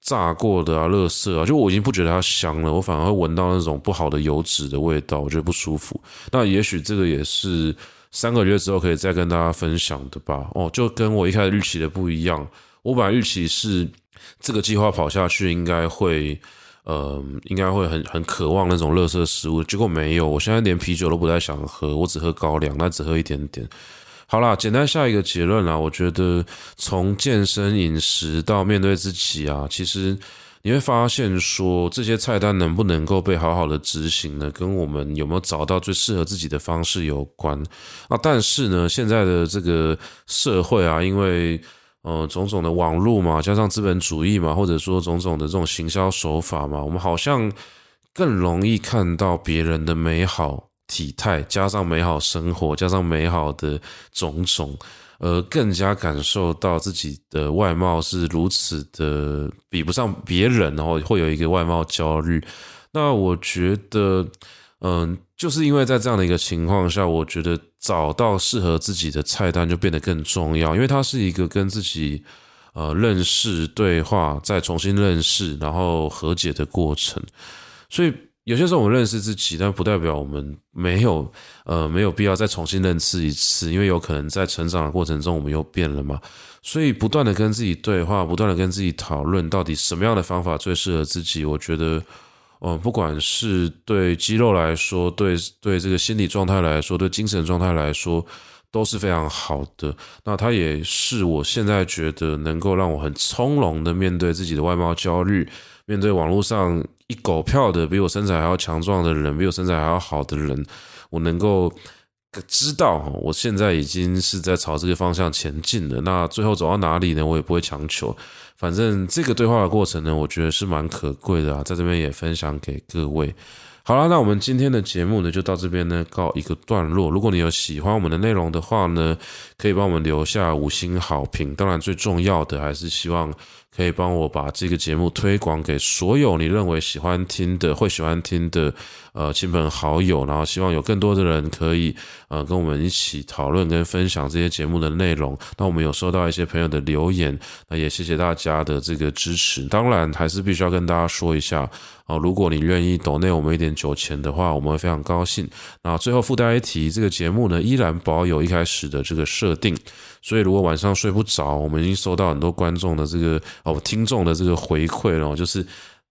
炸过的啊、垃圾啊，就我已经不觉得它香了，我反而会闻到那种不好的油脂的味道，我觉得不舒服。那也许这个也是三个月之后可以再跟大家分享的吧。哦，就跟我一开始预期的不一样，我本来预期是这个计划跑下去应该会。呃，应该会很很渴望那种垃圾食物，结果没有。我现在连啤酒都不太想喝，我只喝高粱，那只喝一点点。好啦，简单下一个结论啦。我觉得从健身、饮食到面对自己啊，其实你会发现说，这些菜单能不能够被好好的执行呢，跟我们有没有找到最适合自己的方式有关。那但是呢，现在的这个社会啊，因为呃，种种的网络嘛，加上资本主义嘛，或者说种种的这种行销手法嘛，我们好像更容易看到别人的美好体态，加上美好生活，加上美好的种种，而更加感受到自己的外貌是如此的比不上别人，然后会有一个外貌焦虑。那我觉得。嗯，就是因为在这样的一个情况下，我觉得找到适合自己的菜单就变得更重要，因为它是一个跟自己呃认识、对话、再重新认识，然后和解的过程。所以有些时候我们认识自己，但不代表我们没有呃没有必要再重新认识一次，因为有可能在成长的过程中我们又变了嘛。所以不断的跟自己对话，不断的跟自己讨论，到底什么样的方法最适合自己，我觉得。嗯，不管是对肌肉来说，对对这个心理状态来说，对精神状态来说，都是非常好的。那它也是我现在觉得能够让我很从容的面对自己的外貌焦虑，面对网络上一狗票的比我身材还要强壮的人，比我身材还要好的人，我能够。知道，我现在已经是在朝这个方向前进了。那最后走到哪里呢？我也不会强求。反正这个对话的过程呢，我觉得是蛮可贵的啊，在这边也分享给各位。好了，那我们今天的节目呢，就到这边呢告一个段落。如果你有喜欢我们的内容的话呢，可以帮我们留下五星好评。当然，最重要的还是希望。可以帮我把这个节目推广给所有你认为喜欢听的、会喜欢听的呃亲朋好友，然后希望有更多的人可以呃跟我们一起讨论跟分享这些节目的内容。那我们有收到一些朋友的留言，那也谢谢大家的这个支持。当然，还是必须要跟大家说一下。哦，如果你愿意抖内我们一点酒钱的话，我们会非常高兴。那最后附带一提，这个节目呢依然保有一开始的这个设定，所以如果晚上睡不着，我们已经收到很多观众的这个哦听众的这个回馈了，就是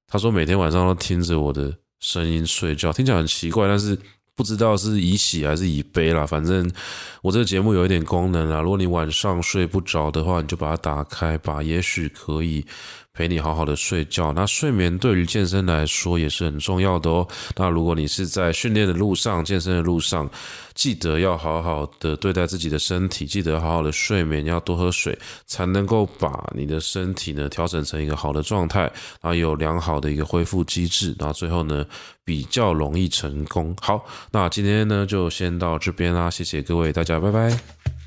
他说每天晚上都听着我的声音睡觉，听起来很奇怪，但是。不知道是以喜还是以悲啦，反正我这个节目有一点功能啦。如果你晚上睡不着的话，你就把它打开吧，也许可以陪你好好的睡觉。那睡眠对于健身来说也是很重要的哦。那如果你是在训练的路上、健身的路上，记得要好好的对待自己的身体，记得好好的睡眠，要多喝水，才能够把你的身体呢调整成一个好的状态，然后有良好的一个恢复机制，然后最后呢比较容易成功。好，那今天呢就先到这边啦，谢谢各位大家，拜拜。